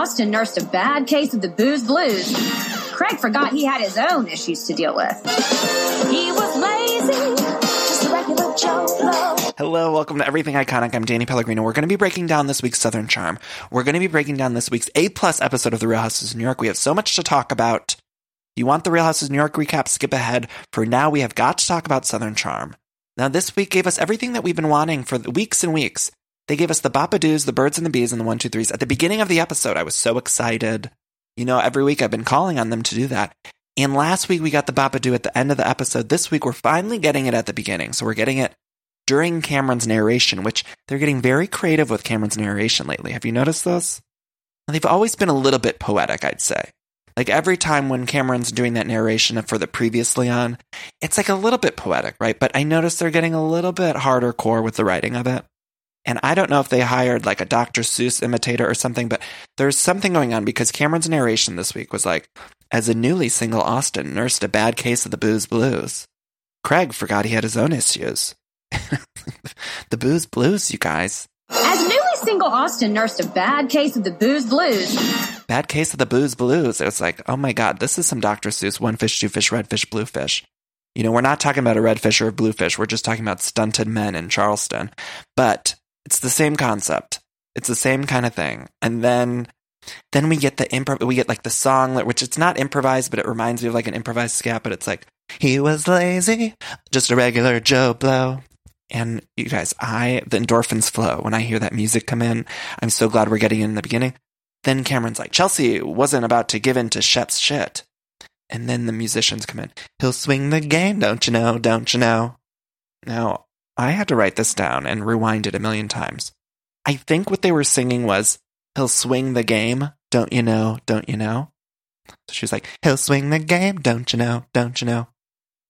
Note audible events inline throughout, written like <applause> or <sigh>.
Austin nursed a bad case of the booze blues, Craig forgot he had his own issues to deal with. He was lazy, just a regular Joe. Hello, welcome to Everything Iconic. I'm Danny Pellegrino. We're going to be breaking down this week's Southern Charm. We're going to be breaking down this week's A plus episode of The Real Houses of New York. We have so much to talk about. You want the Real Houses of New York recap? Skip ahead. For now, we have got to talk about Southern Charm. Now, this week gave us everything that we've been wanting for weeks and weeks. They gave us the Bapadoos, the Birds and the Bees, and the One Two Threes. At the beginning of the episode, I was so excited. You know, every week I've been calling on them to do that. And last week we got the Bapadoo at the end of the episode. This week we're finally getting it at the beginning. So we're getting it during Cameron's narration, which they're getting very creative with Cameron's narration lately. Have you noticed this? They've always been a little bit poetic, I'd say. Like every time when Cameron's doing that narration for the previously on, it's like a little bit poetic, right? But I noticed they're getting a little bit harder core with the writing of it. And I don't know if they hired like a Dr. Seuss imitator or something, but there's something going on because Cameron's narration this week was like, as a newly single Austin nursed a bad case of the booze blues, Craig forgot he had his own issues. <laughs> the booze blues, you guys. As newly single Austin nursed a bad case of the booze blues, Bad case of the booze blues. It was like, oh my God, this is some Dr. Seuss one fish, two fish, red fish, blue fish. You know, we're not talking about a red fish or a blue fish. We're just talking about stunted men in Charleston. But it's the same concept. It's the same kind of thing. And then then we get the improv we get like the song which it's not improvised, but it reminds me of like an improvised scat, but it's like he was lazy, just a regular Joe Blow. And you guys, I the endorphins flow when I hear that music come in. I'm so glad we're getting in the beginning. Then Cameron's like, Chelsea wasn't about to give in to Shep's shit. And then the musicians come in. He'll swing the game, don't you know? Don't you know? Now, I had to write this down and rewind it a million times. I think what they were singing was, He'll swing the game, don't you know? Don't you know? So she was like, He'll swing the game, don't you know? Don't you know?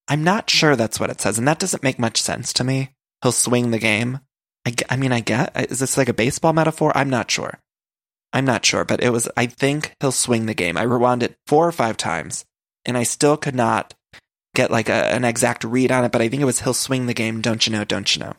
I'm not sure that's what it says, and that doesn't make much sense to me. He'll swing the game. I, I mean, I get, uh, is this like a baseball metaphor? I'm not sure. I'm not sure, but it was, I think he'll swing the game. I rewound it four or five times and I still could not get like a, an exact read on it, but I think it was he'll swing the game, don't you know, don't you know.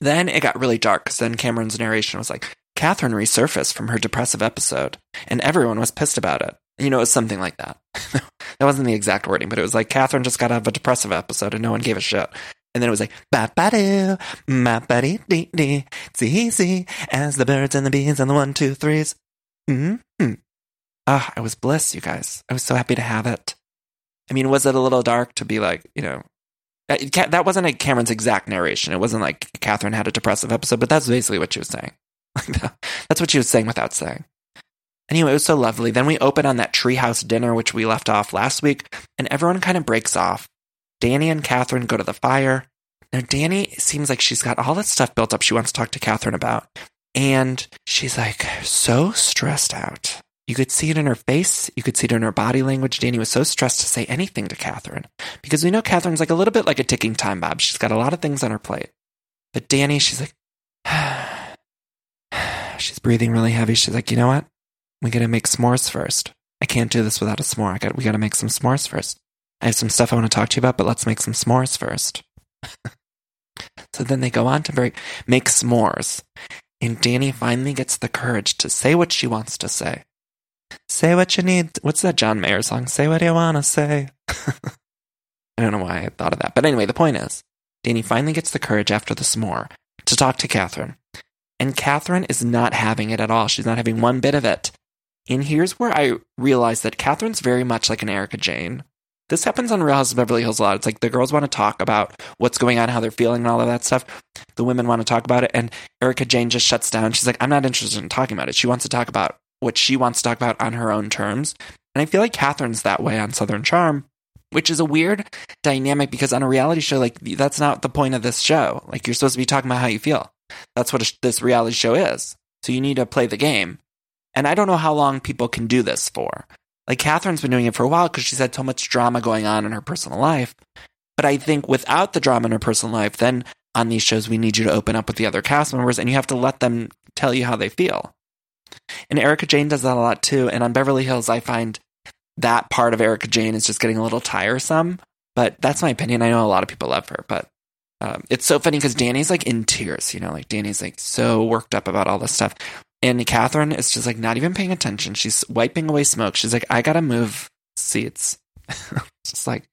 Then it got really dark because then Cameron's narration was like, Catherine resurfaced from her depressive episode and everyone was pissed about it. You know, it was something like that. <laughs> that wasn't the exact wording, but it was like Catherine just got out of a depressive episode and no one gave a shit. And then it was like, ba ba doo, ma ba dee dee dee, it's easy as the birds and the bees and the one, two, threes. Mm-hmm. Ah, I was bliss, you guys. I was so happy to have it. I mean, was it a little dark to be like, you know, uh, that wasn't a Cameron's exact narration. It wasn't like Catherine had a depressive episode, but that's basically what she was saying. <laughs> that's what she was saying without saying. Anyway, it was so lovely. Then we open on that treehouse dinner, which we left off last week, and everyone kind of breaks off. Danny and Catherine go to the fire. Now, Danny seems like she's got all this stuff built up she wants to talk to Catherine about. And she's like so stressed out. You could see it in her face. You could see it in her body language. Danny was so stressed to say anything to Catherine because we know Catherine's like a little bit like a ticking time bomb. She's got a lot of things on her plate. But Danny, she's like, <sighs> she's breathing really heavy. She's like, you know what? We gotta make s'mores first. I can't do this without a s'more. I got, we gotta make some s'mores first. I have some stuff I want to talk to you about, but let's make some s'mores first. <laughs> so then they go on to break, make s'mores. And Danny finally gets the courage to say what she wants to say. Say what you need. What's that John Mayer song? Say what you want to say. <laughs> I don't know why I thought of that. But anyway, the point is, Danny finally gets the courage after the s'more to talk to Catherine. And Catherine is not having it at all. She's not having one bit of it. And here's where I realize that Catherine's very much like an Erika Jayne. This happens on Real House of Beverly Hills a lot. It's like the girls want to talk about what's going on, how they're feeling, and all of that stuff. The women want to talk about it, and Erika Jayne just shuts down. She's like, I'm not interested in talking about it. She wants to talk about what she wants to talk about on her own terms. And I feel like Catherine's that way on Southern Charm, which is a weird dynamic because on a reality show, like that's not the point of this show. Like you're supposed to be talking about how you feel. That's what a, this reality show is. So you need to play the game. And I don't know how long people can do this for. Like Catherine's been doing it for a while because she's had so much drama going on in her personal life. But I think without the drama in her personal life, then on these shows, we need you to open up with the other cast members and you have to let them tell you how they feel. And Erika Jayne does that a lot too. And on Beverly Hills, I find that part of Erika Jayne is just getting a little tiresome. But that's my opinion. I know a lot of people love her, but um, it's so funny because Danny's like in tears, you know, like Danny's like so worked up about all this stuff. And Catherine is just like not even paying attention. She's wiping away smoke. She's like, I gotta move seats. <laughs> just like,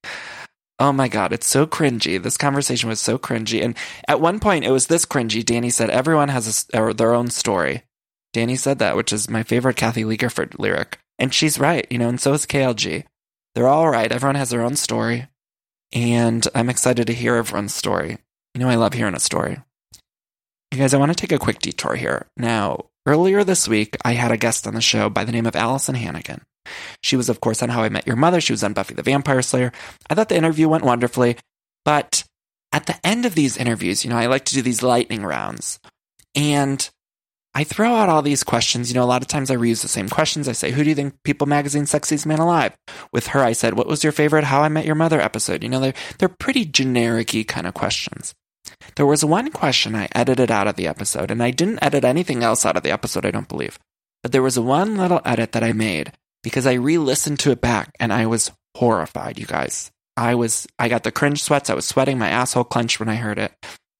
oh my God, it's so cringy. This conversation was so cringy. And at one point, it was this cringy. Danny said, everyone has a, their own story. Danny said that, which is my favorite Kathie Lee Gifford lyric. And she's right, you know, and so is KLG. They're all right. Everyone has their own story. And I'm excited to hear everyone's story. You know, I love hearing a story. You guys, I want to take a quick detour here. Now, earlier this week, I had a guest on the show by the name of Alyson Hannigan. She was, of course, on How I Met Your Mother. She was on Buffy the Vampire Slayer. I thought the interview went wonderfully. But at the end of these interviews, you know, I like to do these lightning rounds. And I throw out all these questions. You know, a lot of times I reuse the same questions. I say, Who do you think People Magazine Sexiest Man Alive? With her, I said, What was your favorite How I Met Your Mother episode? You know, they're, they're pretty generic kind of questions. There was one question I edited out of the episode, and I didn't edit anything else out of the episode, I don't believe. But there was one little edit that I made because I re listened to it back and I was horrified, you guys. I was, I got the cringe sweats. I was sweating. My asshole clenched when I heard it.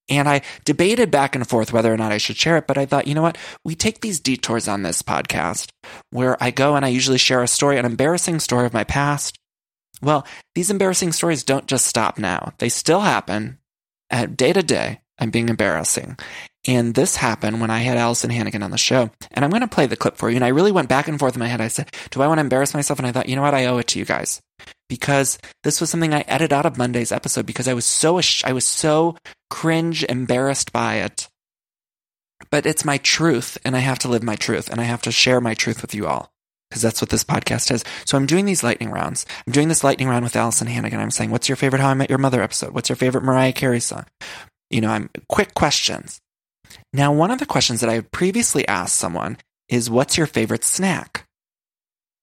And I debated back and forth whether or not I should share it, but I thought, you know what? We take these detours on this podcast where I go and I usually share a story, an embarrassing story of my past. Well, these embarrassing stories don't just stop now. They still happen day to day. I'm being embarrassing. And this happened when I had Alyson Hannigan on the show. And I'm going to play the clip for you. And I really went back and forth in my head. I said, do I want to embarrass myself? And I thought, you know what? I owe it to you guys because this was something I edited out of Monday's episode because I was so, I was so cringe embarrassed by it. But it's my truth and I have to live my truth and I have to share my truth with you all because that's what this podcast is. So I'm doing these lightning rounds. I'm doing this lightning round with Alyson Hannigan. I'm saying, what's your favorite How I Met Your Mother episode? What's your favorite Mariah Carey song? You know, I'm quick questions. Now, one of the questions that I previously asked someone is, What's your favorite snack?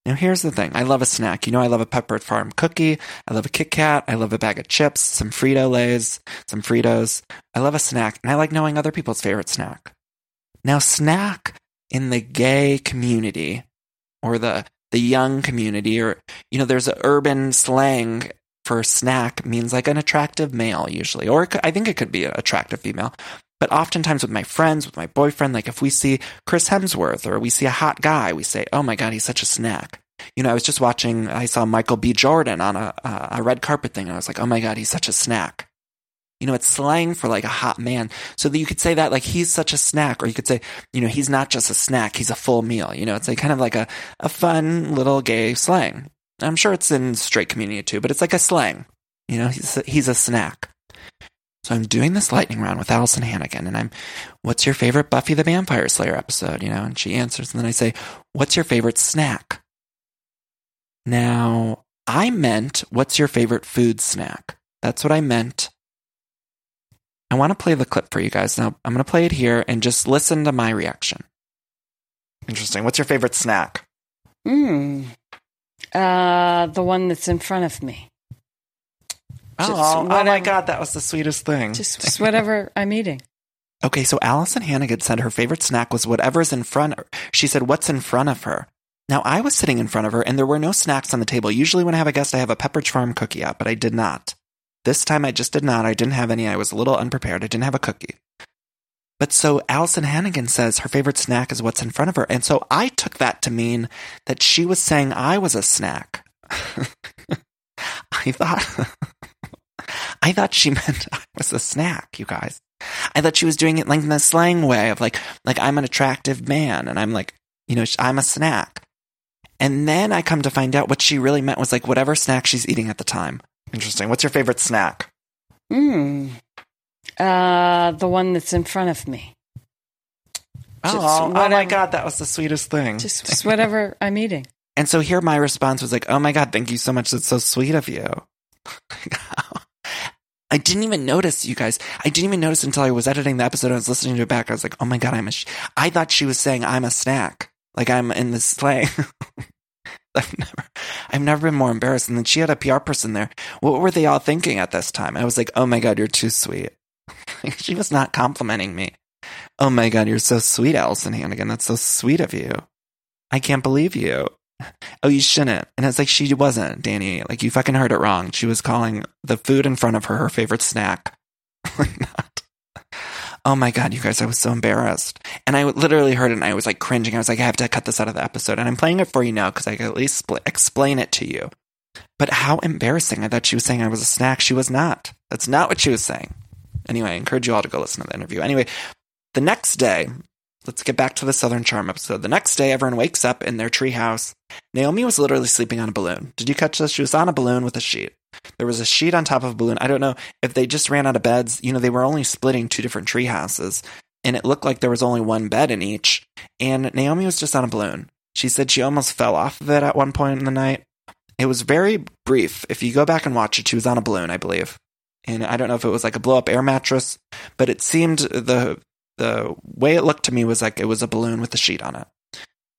Now, here's the thing. I love a snack. You know, I love a Pepperidge Farm cookie. I love a Kit Kat. I love a bag of chips, some Frito Lays, some Fritos. I love a snack, and I like knowing other people's favorite snack. Now, snack in the gay community or the the young community, or you know, there's an urban slang for snack means like an attractive male usually, or could, I think it could be an attractive female. But oftentimes with my friends, with my boyfriend, like if we see Chris Hemsworth or we see a hot guy, we say, "Oh my god, he's such a snack." You know, I was just watching. I saw Michael B. Jordan on a a red carpet thing, and I was like, "Oh my god, he's such a snack." You know, it's slang for like a hot man. So that you could say that like he's such a snack, or you could say, you know, he's not just a snack, he's a full meal. You know, it's like kind of like a, a fun little gay slang. I'm sure it's in straight community too, but it's like a slang. You know, he's he's a snack. So I'm doing this lightning round with Alyson Hannigan, and I'm, what's your favorite Buffy the Vampire Slayer episode? You know, and she answers, and then I say, what's your favorite snack? Now, I meant, what's your favorite food snack? That's what I meant. I want to play the clip for you guys. Now, I'm going to play it here and just listen to my reaction. Interesting. What's your favorite snack? Hmm. Uh, the one that's in front of me. Oh, oh my God, that was the sweetest thing. Just, just whatever I'm eating. Okay, so Alyson Hannigan said her favorite snack was whatever's in front. Of, she said, "What's in front of her?" Now I was sitting in front of her, and there were no snacks on the table. Usually, when I have a guest, I have a Pepperidge Farm cookie out, but I did not. This time, I just did not. I didn't have any. I was a little unprepared. I didn't have a cookie. But so Alyson Hannigan says her favorite snack is what's in front of her, and so I took that to mean that she was saying I was a snack. <laughs> I thought. <laughs> I thought she <laughs> meant I was a snack, you guys. I thought she was doing it like in the slang way of like, like I'm an attractive man and I'm like, you know, I'm a snack. And then I come to find out what she really meant was like whatever snack she's eating at the time. Interesting. What's your favorite snack? Hmm. Uh, the one that's in front of me. Oh, oh my God, that was the sweetest thing. Just, just whatever I'm eating. And so here my response was like, oh my God, thank you so much. That's so sweet of you. <laughs> I didn't even notice, you guys. I didn't even notice until I was editing the episode. I was listening to it back. I was like, oh my God, I'm a, sh-. I thought she was saying I'm a snack. Like I'm in this slang. <laughs> I've never, I've never been more embarrassed. And then she had a PR person there. What were they all thinking at this time? I was like, oh my God, you're too sweet. <laughs> she was not complimenting me. Oh my God, you're so sweet, Alyson Hannigan. That's so sweet of you. I can't believe you. Oh, you shouldn't. And it's like she wasn't, Danny. Like you fucking heard it wrong. She was calling the food in front of her her favorite snack. <laughs> not. Oh my God, you guys, I was so embarrassed. And I literally heard it and I was like cringing. I was like, I have to cut this out of the episode. And I'm playing it for you now because I can at least spl- explain it to you. But how embarrassing. I thought she was saying I was a snack. She was not. That's not what she was saying. Anyway, I encourage you all to go listen to the interview. Anyway, the next day, let's get back to the Southern Charm episode. The next day, everyone wakes up in their treehouse. Naomi was literally sleeping on a balloon. Did you catch this? She was on a balloon with a sheet. There was a sheet on top of a balloon. I don't know if they just ran out of beds. You know, they were only splitting two different tree houses, and it looked like there was only one bed in each. And Naomi was just on a balloon. She said she almost fell off of it at one point in the night. It was very brief. If you go back and watch it, she was on a balloon, I believe. And I don't know if it was like a blow up air mattress, but it seemed the the way it looked to me was like it was a balloon with a sheet on it.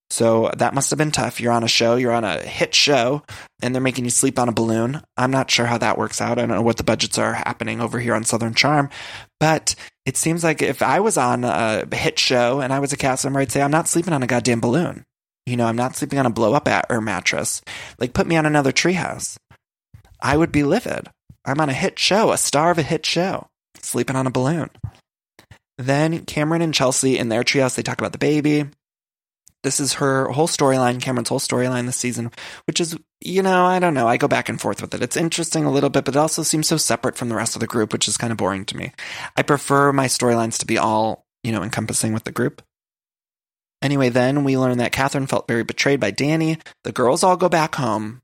So that must have been tough. You're on a show, you're on a hit show, and they're making you sleep on a balloon. I'm not sure how that works out. I don't know what the budgets are happening over here on Southern Charm, but it seems like if I was on a hit show and I was a cast member, I'd say, I'm not sleeping on a goddamn balloon. You know, I'm not sleeping on a blow up air mattress. Like, put me on another treehouse. I would be livid. I'm on a hit show, a star of a hit show, sleeping on a balloon. Then Cameron and Chelsea in their treehouse, they talk about the baby. This is her whole storyline, Cameron's whole storyline this season, which is, you know, I don't know. I go back and forth with it. It's interesting a little bit, but it also seems so separate from the rest of the group, which is kind of boring to me. I prefer my storylines to be all, you know, encompassing with the group. Anyway, then we learn that Catherine felt very betrayed by Danny. The girls all go back home.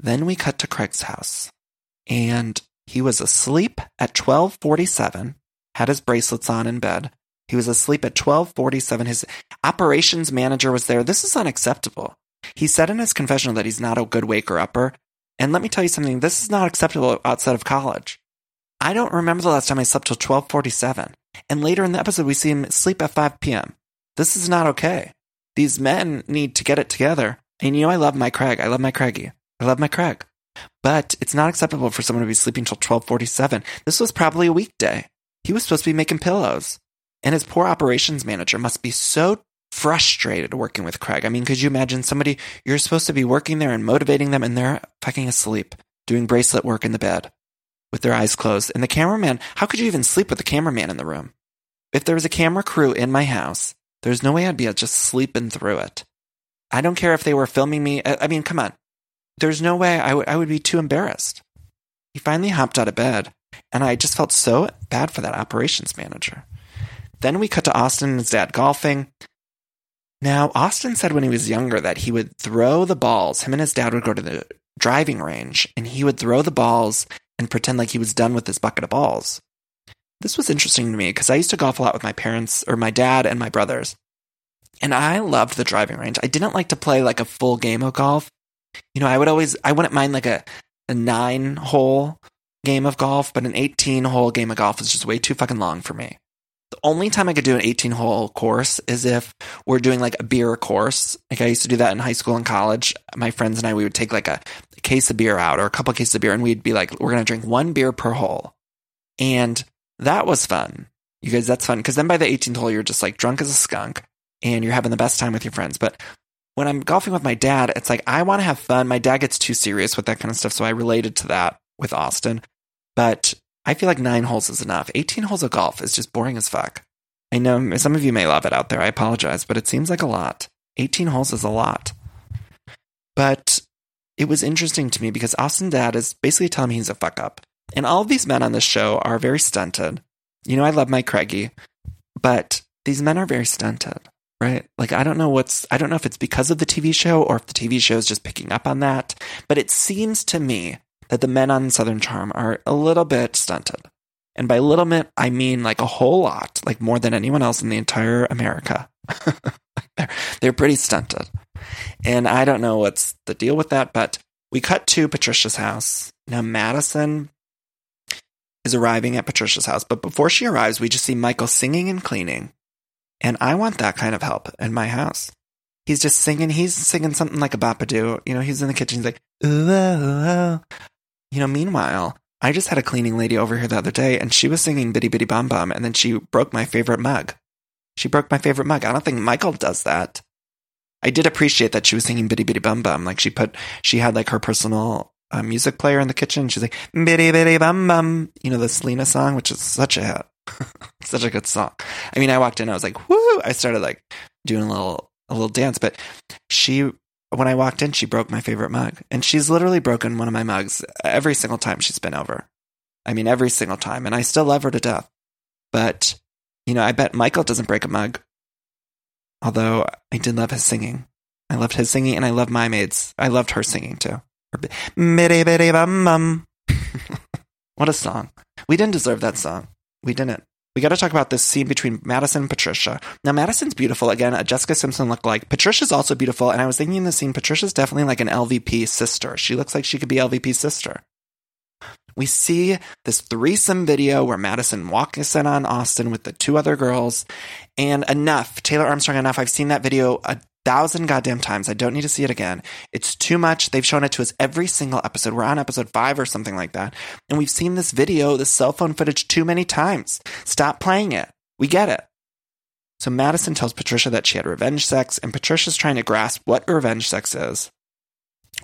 Then we cut to Craig's house. And he was asleep at 1247 had his bracelets on in bed. He was asleep at 1247. His operations manager was there. This is unacceptable. He said in his confessional that he's not a good waker upper. And let me tell you something, this is not acceptable outside of college. I don't remember the last time I slept till 1247. And later in the episode, we see him sleep at 5 p.m. This is not okay. These men need to get it together. And you know, I love my Craig. I love my Craigie. I love my Craig. But it's not acceptable for someone to be sleeping till 1247. This was probably a weekday. He was supposed to be making pillows. And his poor operations manager must be so frustrated working with Craig. I mean, could you imagine somebody you're supposed to be working there and motivating them and they're fucking asleep, doing bracelet work in the bed with their eyes closed. And the cameraman, how could you even sleep with the cameraman in the room? If there was a camera crew in my house, there's no way I'd be just sleeping through it. I don't care if they were filming me. I mean, come on. There's no way I, w- I would be too embarrassed. He finally hopped out of bed and I just felt so bad for that operations manager. Then we cut to Austin and his dad golfing. Now, Austin said when he was younger that he would throw the balls. Him and his dad would go to the driving range and he would throw the balls and pretend like he was done with his bucket of balls. This was interesting to me because I used to golf a lot with my parents or my dad and my brothers. And I loved the driving range. I didn't like to play like a full game of golf. You know, I would always, I wouldn't mind like a, a nine hole game of golf, but an 18 hole game of golf is just way too fucking long for me. The only time I could do an 18 hole course is if we're doing like a beer course. Like I used to do that in high school and college. My friends and I, we would take like a, case of beer out or a couple of cases of beer and we'd be like, we're going to drink one beer per hole. And that was fun. You guys, that's fun. Cause then by the 18th hole, you're just like drunk as a skunk and you're having the best time with your friends. But when I'm golfing with my dad, it's like, I want to have fun. My dad gets too serious with that kind of stuff. So I related to that with Austin. But I feel like nine holes is enough. 18 holes of golf is just boring as fuck. I know some of you may love it out there. I apologize, but it seems like a lot. 18 holes is a lot. But it was interesting to me because Austin Dad is basically telling me he's a fuck up. And all of these men on this show are very stunted. You know, I love my Craigie, but these men are very stunted, right? Like, I don't know what's, I don't know if it's because of the TV show or if the TV show is just picking up on that, but it seems to me that the men on Southern Charm are a little bit stunted. And by little bit, I mean like a whole lot, like more than anyone else in the entire America. <laughs> they're, they're pretty stunted. And I don't know what's the deal with that, but we cut to Patricia's house. Now, Madison is arriving at Patricia's house, but before she arrives, we just see Michael singing and cleaning. And I want that kind of help in my house. He's just singing, he's singing something like a Bapadoo. You know, he's in the kitchen, he's like, ooh, ooh, ooh. You know, meanwhile, I just had a cleaning lady over here the other day and she was singing Bidi Bidi Bom Bom and then she broke my favorite mug. She broke my favorite mug. I don't think Michael does that. I did appreciate that she was singing Bidi Bidi Bom Bom. Like she put, she had like her personal uh, music player in the kitchen. She's like, Bidi Bidi Bom Bom. You know, the Selena song, which is such a hit. <laughs> such a good song. I mean, I walked in, I was like, whoo! I started like doing a little, a little dance, but she, when I walked in, she broke my favorite mug. And she's literally broken one of my mugs every single time she's been over. I mean, every single time. And I still love her to death. But, you know, I bet Michael doesn't break a mug. Although I did love his singing. I loved his singing and I love My Maids. I loved her singing too. Bum. <laughs> what a song. We didn't deserve that song. We didn't. We got to talk about this scene between Madison and Patricia. Now, Madison's beautiful. Again, Jessica Simpson look like. Patricia's also beautiful. And I was thinking in the scene, Patricia's definitely like an LVP sister. She looks like she could be LVP's sister. We see this threesome video where Madison walks in on Austin with the two other girls. And enough. Taylor Armstrong, enough. I've seen that video a thousand goddamn times. I don't need to see it again. It's too much. They've shown it to us every single episode. We're on episode five or something like that. And we've seen this video, this cell phone footage too many times. Stop playing it. We get it. So Madison tells Patricia that she had revenge sex, and Patricia's trying to grasp what revenge sex is.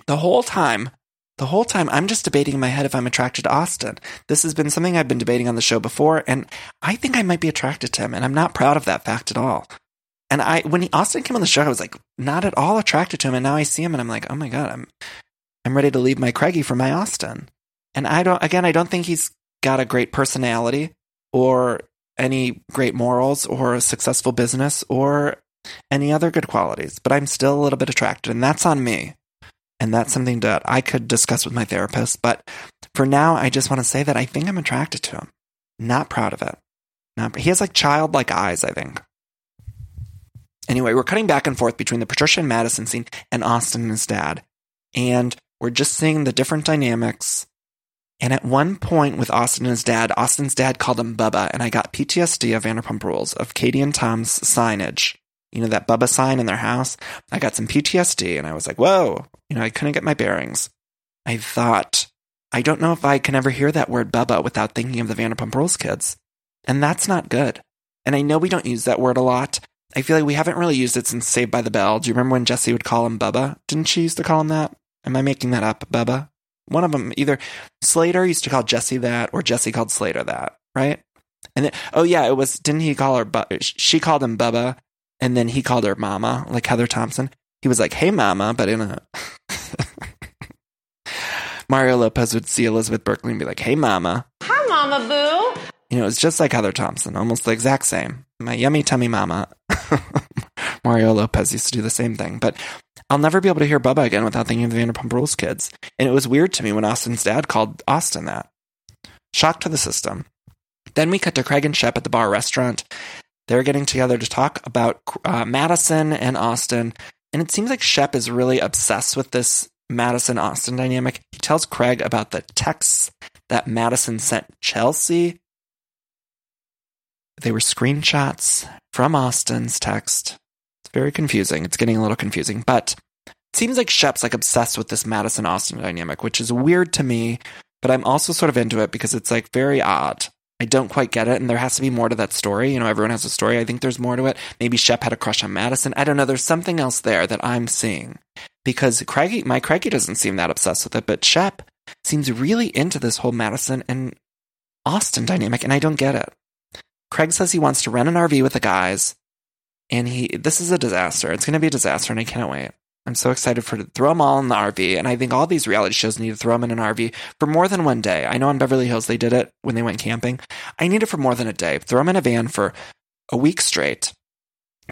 The whole time, the whole time, I'm just debating in my head if I'm attracted to Austin. This has been something I've been debating on the show before, and I think I might be attracted to him, and I'm not proud of that fact at all. And I, when he, Austin came on the show, I was like not at all attracted to him. And now I see him and I'm like, oh my God, I'm, I'm ready to leave my Craigie for my Austin. And I don't, again, I don't think he's got a great personality or any great morals or a successful business or any other good qualities, but I'm still a little bit attracted and that's on me. And that's something that I could discuss with my therapist. But for now, I just want to say that I think I'm attracted to him. Not proud of it. Not, he has like childlike eyes, I think. Anyway, we're cutting back and forth between the Patricia and Madison scene and Austin and his dad. And we're just seeing the different dynamics. And at one point with Austin and his dad, Austin's dad called him Bubba, and I got PTSD of Vanderpump Rules, of Katie and Tom's signage. You know, that Bubba sign in their house? I got some PTSD, and I was like, whoa, you know, I couldn't get my bearings. I thought, I don't know if I can ever hear that word Bubba without thinking of the Vanderpump Rules kids. And that's not good. And I know we don't use that word a lot, I feel like we haven't really used it since Saved by the Bell. Do you remember when Jessie would call him Bubba? Didn't she used to call him that? Am I making that up, Bubba? One of them, either Slater used to call Jessie that, or Jessie called Slater that, right? And then, oh yeah, it was. Didn't he call her? she called him Bubba, and then he called her Mama, like Heather Thomson. He was like, "Hey, Mama," but in a <laughs> Mario Lopez would see Elizabeth Berkley and be like, "Hey, Mama." Hi, Mama Boo. You know, it's just like Heather Thomson, almost the exact same. My yummy tummy mama. <laughs> Mario Lopez used to do the same thing. But I'll never be able to hear Bubba again without thinking of the Vanderpump Rules kids. And it was weird to me when Austin's dad called Austin that. Shock to the system. Then we cut to Craig and Shep at the bar restaurant. They're getting together to talk about uh, Madison and Austin. And it seems like Shep is really obsessed with this Madison Austin dynamic. He tells Craig about the texts that Madison sent Chelsea they were screenshots from Austin's text. It's very confusing. It's getting a little confusing, but it seems like Shep's like obsessed with this Madison Austin dynamic, which is weird to me, but I'm also sort of into it because it's like very odd. I don't quite get it, and there has to be more to that story. You know, everyone has a story. I think there's more to it. Maybe Shep had a crush on Madison. I don't know. There's something else there that I'm seeing because Craigie, my Craigie doesn't seem that obsessed with it, but Shep seems really into this whole Madison and Austin dynamic, and I don't get it. Craig says he wants to rent an RV with the guys, and he this is a disaster. It's going to be a disaster, and I can't wait. I'm so excited for to throw them all in the RV, and I think all these reality shows need to throw them in an RV for more than one day. I know on Beverly Hills they did it when they went camping. I need it for more than a day. Throw them in a van for a week straight.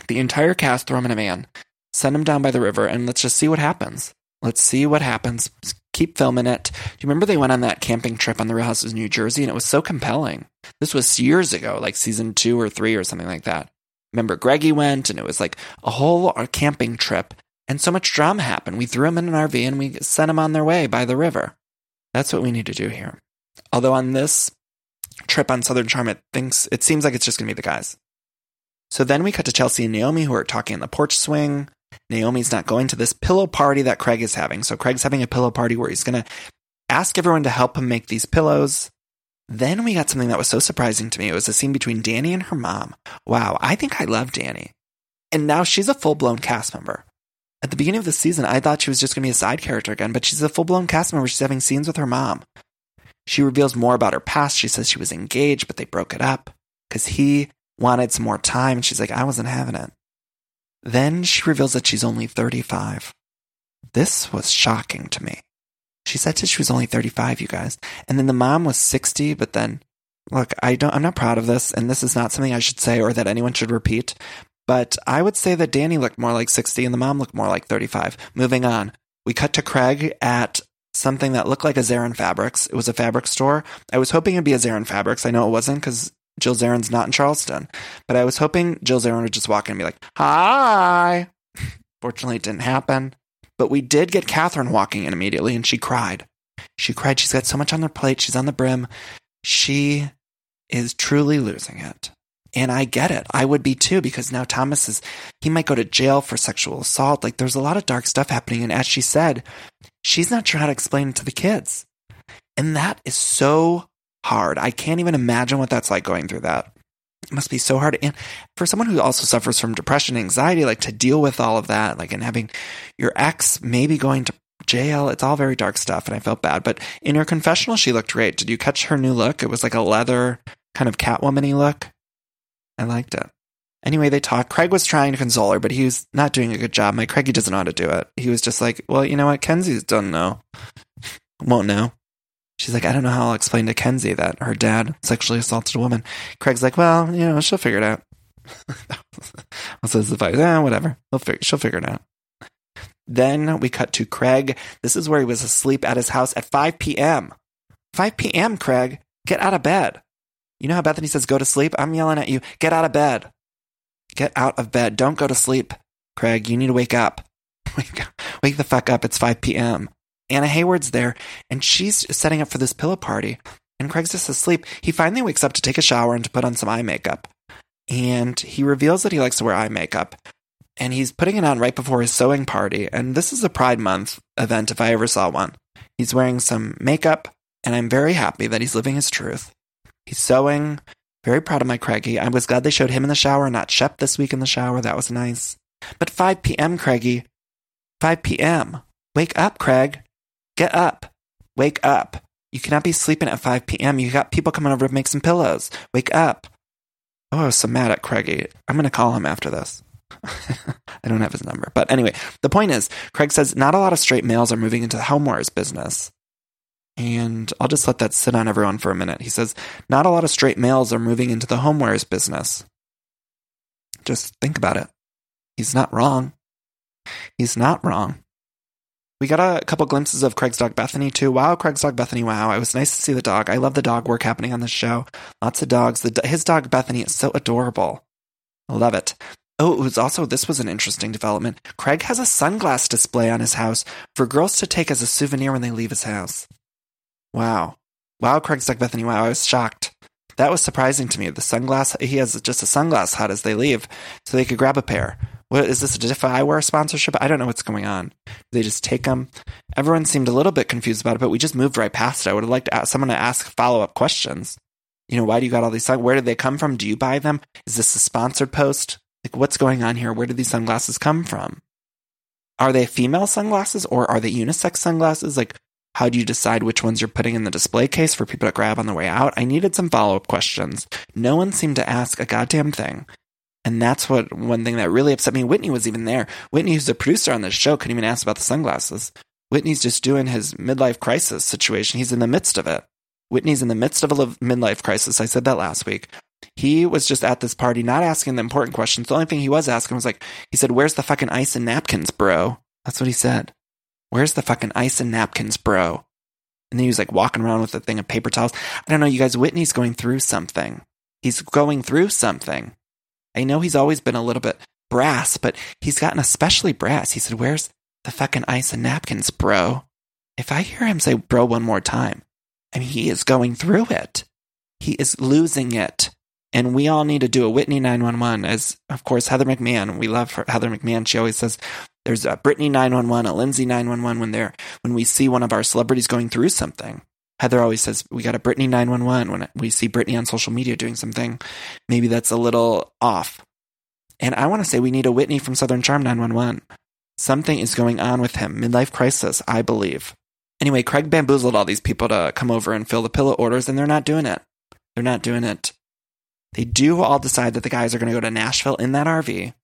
The entire cast throw them in a van, send them down by the river, and let's just see what happens. Let's see what happens. Keep filming it. Do you remember they went on that camping trip on the Real Houses of New Jersey and it was so compelling? This was years ago, like season two or three or something like that. Remember, Greggy went and it was like a whole uh, camping trip and so much drama happened. We threw them in an RV and we sent them on their way by the river. That's what we need to do here. Although on this trip on Southern Charm, it thinks it seems like it's just going to be the guys. So then we cut to Chelsea and Naomi who are talking in the porch swing. Naomi's not going to this pillow party that Craig is having. So Craig's having a pillow party where he's going to ask everyone to help him make these pillows. Then we got something that was so surprising to me. It was a scene between Danny and her mom. Wow, I think I love Danny. And now she's a full blown cast member. At the beginning of the season, I thought she was just going to be a side character again, but she's a full blown cast member. She's having scenes with her mom. She reveals more about her past. She says she was engaged, but they broke it up because he wanted some more time. And she's like, I wasn't having it. Then she reveals that she's only 35. This was shocking to me. She said that she was only 35, you guys. And then the mom was 60, but then look, I don't I'm not proud of this and this is not something I should say or that anyone should repeat, but I would say that Danny looked more like 60 and the mom looked more like 35. Moving on. We cut to Craig at something that looked like a Zarin Fabrics. It was a fabric store. I was hoping it'd be a Zarin Fabrics. I know it wasn't because Jill Zarin's not in Charleston, but I was hoping Jill Zarin would just walk in and be like, "Hi." <laughs> Fortunately, it didn't happen. But we did get Catherine walking in immediately, and she cried. She cried. She's got so much on her plate. She's on the brim. She is truly losing it. And I get it. I would be too, because now Thomas is, he might go to jail for sexual assault. Like there's a lot of dark stuff happening. And as she said, she's not sure how to explain it to the kids. And that is so hard. I can't even imagine what that's like going through that. It must be so hard. And for someone who also suffers from depression, anxiety, like to deal with all of that, like and having your ex maybe going to jail, it's all very dark stuff. And I felt bad. But in her confessional, she looked great. Did you catch her new look? It was like a leather kind of Catwoman look. I liked it. Anyway, they talked. Craig was trying to console her, but he was not doing a good job. My Craigie doesn't know how to do it. He was just like, well, you know what? Kenzie doesn't know. Won't know. She's like, I don't know how I'll explain to Kenzie that her dad sexually assaulted a woman. Craig's like, well, you know, she'll figure it out. <laughs> What's his advice? Eh, whatever. Fig- she'll figure it out. Then we cut to Craig. This is where he was asleep at his house at 5 p.m. 5 p.m., Craig. Get out of bed. You know how Bethenny says, go to sleep? I'm yelling at you. Get out of bed. Get out of bed. Don't go to sleep. Craig, you need to wake up. <laughs> Wake the fuck up. It's 5 p.m. Anna Hayward's there and she's setting up for this pillow party. And Craig's just asleep. He finally wakes up to take a shower and to put on some eye makeup. And he reveals that he likes to wear eye makeup. And he's putting it on right before his sewing party. And this is a Pride Month event if I ever saw one. He's wearing some makeup, and I'm very happy that he's living his truth. He's sewing. Very proud of my Craigie. I was glad they showed him in the shower, not Shep this week in the shower. That was nice. But 5 p.m., Craigie. 5 p.m. Wake up, Craig. Get up. Wake up. You cannot be sleeping at 5 p.m. You got people coming over to make some pillows. Wake up. Oh, I was so mad at Craigie. I'm going to call him after this. <laughs> I don't have his number. But anyway, the point is, Craig says not a lot of straight males are moving into the homewares business. And I'll just let that sit on everyone for a minute. He says, not a lot of straight males are moving into the homewares business. Just think about it. He's not wrong. He's not wrong. We got a couple glimpses of Craig's dog Bethany too. Wow, Craig's dog Bethany. Wow, it was nice to see the dog. I love the dog work happening on this show. Lots of dogs. The, his dog Bethany is so adorable. I love it. Oh, it was also this was an interesting development. Craig has a sunglass display on his house for girls to take as a souvenir when they leave his house. Wow, wow, Craig's dog Bethany. Wow, I was shocked. That was surprising to me. The sunglass he has just a sunglass hut as they leave, so they could grab a pair. What is this a Diff Eyewear sponsorship? I don't know what's going on. They just take them. Everyone seemed a little bit confused about it, but we just moved right past it. I would have liked to ask, someone to ask follow up questions. You know, why do you got all these? Where did they come from? Do you buy them? Is this a sponsored post? Like, what's going on here? Where did these sunglasses come from? Are they female sunglasses or are they unisex sunglasses? Like, how do you decide which ones you're putting in the display case for people to grab on the way out? I needed some follow up questions. No one seemed to ask a goddamn thing. And that's what one thing that really upset me. Whitney was even there. Whitney, who's a producer on this show, couldn't even ask about the sunglasses. Whitney's just doing his midlife crisis situation. He's in the midst of it. Whitney's in the midst of a midlife crisis. I said that last week. He was just at this party, not asking the important questions. The only thing he was asking was like, he said, Where's the fucking ice and napkins, bro? That's what he said. Where's the fucking ice and napkins, bro? And then he was like walking around with a thing of paper towels. I don't know, you guys, Whitney's going through something. He's going through something. I know he's always been a little bit brass, but he's gotten especially brass. He said, Where's the fucking ice and napkins, bro? If I hear him say bro one more time, I mean, he is going through it. He is losing it. And we all need to do a Whitney 911 as, of course, Heather McMahan. We love her, Heather McMahan. She always says there's a Britney 911, a Lindsay 911 when they're, when we see one of our celebrities going through something. Heather always says we got a Britney 911 when we see Britney on social media doing something. Maybe that's a little off. And I want to say we need a Whitney from Southern Charm 911. Something is going on with him. Midlife crisis, I believe. Anyway, Craig bamboozled all these people to come over and fill the pillow orders, and they're not doing it. They're not doing it. They do all decide that the guys are going to go to Nashville in that RV.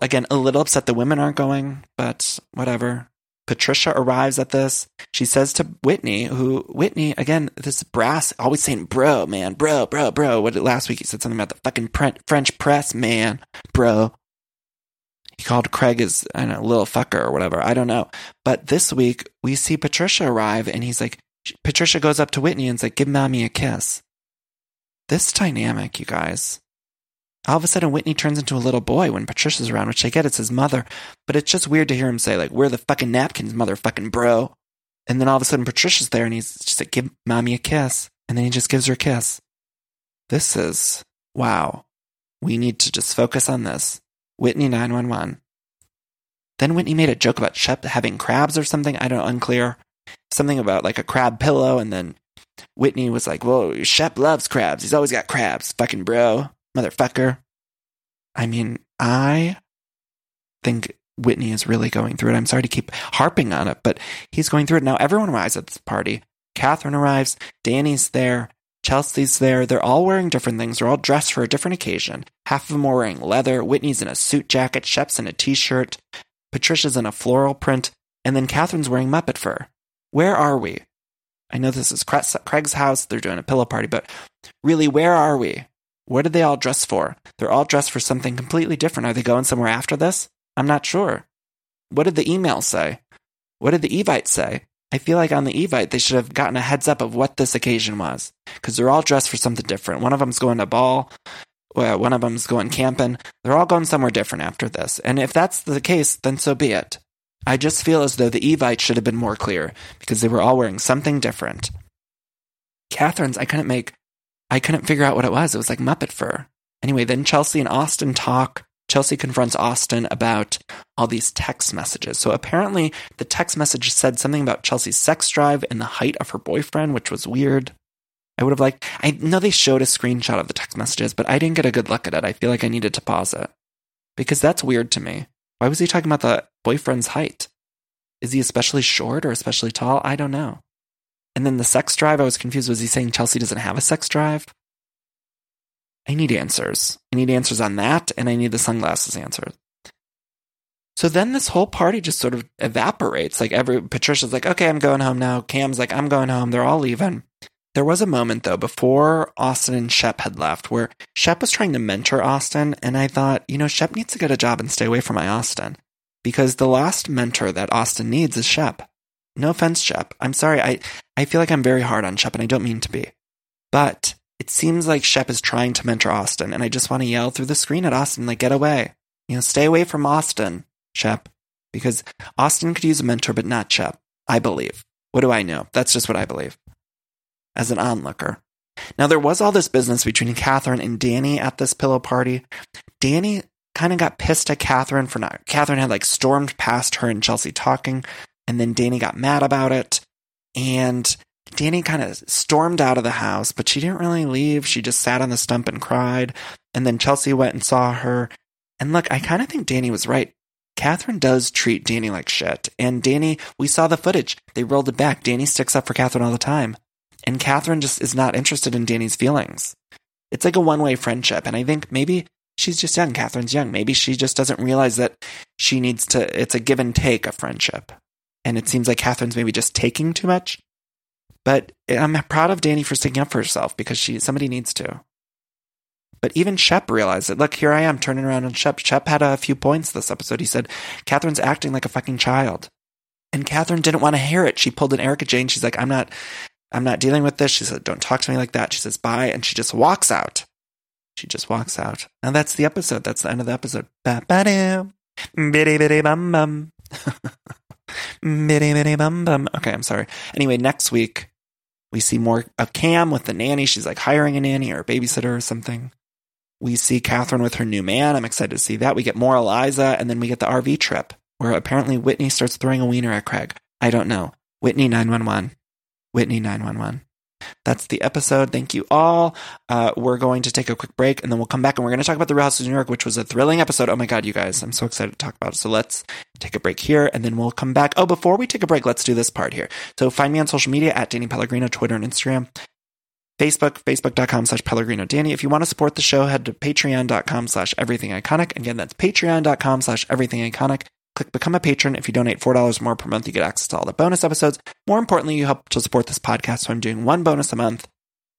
Again, a little upset the women aren't going, but whatever. Patricia arrives at this. She says to Whitney, who Whitney again, this brass always saying bro, man, bro, bro, bro. What last week he said something about the fucking French press, man, bro. He called Craig his know, little fucker or whatever. I don't know. But this week we see Patricia arrive, and he's like, Patricia goes up to Whitney and's like, give mommy a kiss. This dynamic, you guys, all of a sudden Whitney turns into a little boy when Patricia's around, which I get it's his mother, but it's just weird to hear him say, like, we're the fucking napkins, motherfucking bro. And then all of a sudden Patricia's there and he's just like, give mommy a kiss. And then he just gives her a kiss. This is, wow. We need to just focus on this. Whitney 911. Then Whitney made a joke about Shep having crabs or something. I don't unclear. Something about like a crab pillow. And then Whitney was like, whoa, Shep loves crabs. He's always got crabs. Fucking bro motherfucker. I mean, I think Whitney is really going through it. I'm sorry to keep harping on it, but he's going through it. Now, everyone arrives at this party. Catherine arrives, Danny's there, Chelsea's there. They're all wearing different things. They're all dressed for a different occasion. Half of them are wearing leather. Whitney's in a suit jacket. Shep's in a t shirt. Patricia's in a floral print. And then Catherine's wearing Muppet fur. Where are we? I know this is Craig's house. They're doing a pillow party, but really, where are we? What did they all dress for? They're all dressed for something completely different. Are they going somewhere after this? I'm not sure. What did the email say? What did the Evite say? I feel like on the Evite, they should have gotten a heads up of what this occasion was because they're all dressed for something different. One of them's going to ball. Well, one of them's going camping. They're all going somewhere different after this. And if that's the case, then so be it. I just feel as though the Evite should have been more clear because they were all wearing something different. Catherine's, I couldn't make I couldn't figure out what it was. It was like Muppet fur. Anyway, then Chelsea and Austin talk. Chelsea confronts Austin about all these text messages. So apparently, the text message said something about Chelsea's sex drive and the height of her boyfriend, which was weird. I would have liked, I know they showed a screenshot of the text messages, but I didn't get a good look at it. I feel like I needed to pause it because that's weird to me. Why was he talking about the boyfriend's height? Is he especially short or especially tall? I don't know. And then the sex drive, I was confused. Was he saying Chelsea doesn't have a sex drive? I need answers. I need answers on that, and I need the sunglasses answered. So then this whole party just sort of evaporates. Like every Patricia's like, okay, I'm going home now. Cam's like, I'm going home. They're all leaving. There was a moment though before Austin and Shep had left where Shep was trying to mentor Austin, and I thought, you know, Shep needs to get a job and stay away from my Austin. Because the last mentor that Austin needs is Shep. No offense, Shep. I'm sorry. I, I feel like I'm very hard on Shep and I don't mean to be. But it seems like Shep is trying to mentor Austin and I just want to yell through the screen at Austin, like, get away. You know, stay away from Austin, Shep. Because Austin could use a mentor, but not Shep. I believe. What do I know? That's just what I believe. As an onlooker. Now, there was all this business between Catherine and Danny at this pillow party. Danny kind of got pissed at Catherine for not. Catherine had like stormed past her and Chelsea talking. And then Danny got mad about it. And Danny kind of stormed out of the house, but she didn't really leave. She just sat on the stump and cried. And then Chelsea went and saw her. And look, I kind of think Danny was right. Catherine does treat Danny like shit. And Danny, we saw the footage. They rolled it back. Danny sticks up for Catherine all the time. And Catherine just is not interested in Danny's feelings. It's like a one way friendship. And I think maybe she's just young. Catherine's young. Maybe she just doesn't realize that she needs to, it's a give and take of friendship and it seems like Catherine's maybe just taking too much. But I'm proud of Danny for sticking up for herself because she somebody needs to. But even Shep realized it. Look, here I am turning around on Shep. Shep had a few points this episode. He said, Catherine's acting like a fucking child. And Catherine didn't want to hear it. She pulled an Erika Jayne. She's like, I'm not, I'm not dealing with this. She said, don't talk to me like that. She says, bye. And she just walks out. She just walks out. And that's the episode. That's the end of the episode. Bidi Bidi Bom Bom. Okay, I'm sorry. Anyway, next week we see more of Cam with the nanny. She's like hiring a nanny or a babysitter or something. We see Catherine with her new man. I'm excited to see that. We get more Eliza, and then we get the RV trip where apparently Whitney starts throwing a wiener at Craig. I don't know. Whitney 911. Whitney 911. That's the episode. Thank you all. Uh, we're going to take a quick break and then we'll come back and we're going to talk about The Real House of New York, which was a thrilling episode. Oh my God, you guys. I'm so excited to talk about it. So let's take a break here and then we'll come back. Oh, before we take a break, let's do this part here. So find me on social media at Danny Pellegrino, Twitter and Instagram. Facebook, facebook.com slash Pellegrino Danny. If you want to support the show, head to patreon.com slash everything iconic. Again, that's patreon.com slash everything iconic. Click become a patron. If you donate $4 more per month, you get access to all the bonus episodes. More importantly, you help to support this podcast. So I'm doing one bonus a month.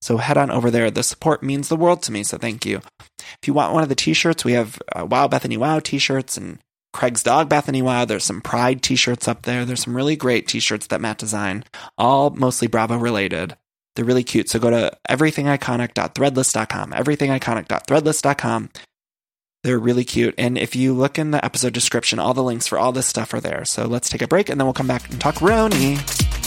So head on over there. The support means the world to me. So thank you. If you want one of the t-shirts, we have uh, Wow Bethenny Wow t-shirts and Craig's Dog Bethenny Wow. There's some Pride t-shirts up there. There's some really great t-shirts that Matt designed, all mostly Bravo related. They're really cute. So go to everythingiconic.threadless.com, everythingiconic.threadless.com. They're really cute. And if you look in the episode description, all the links for all this stuff are there. So let's take a break and then we'll come back and talk RHONY.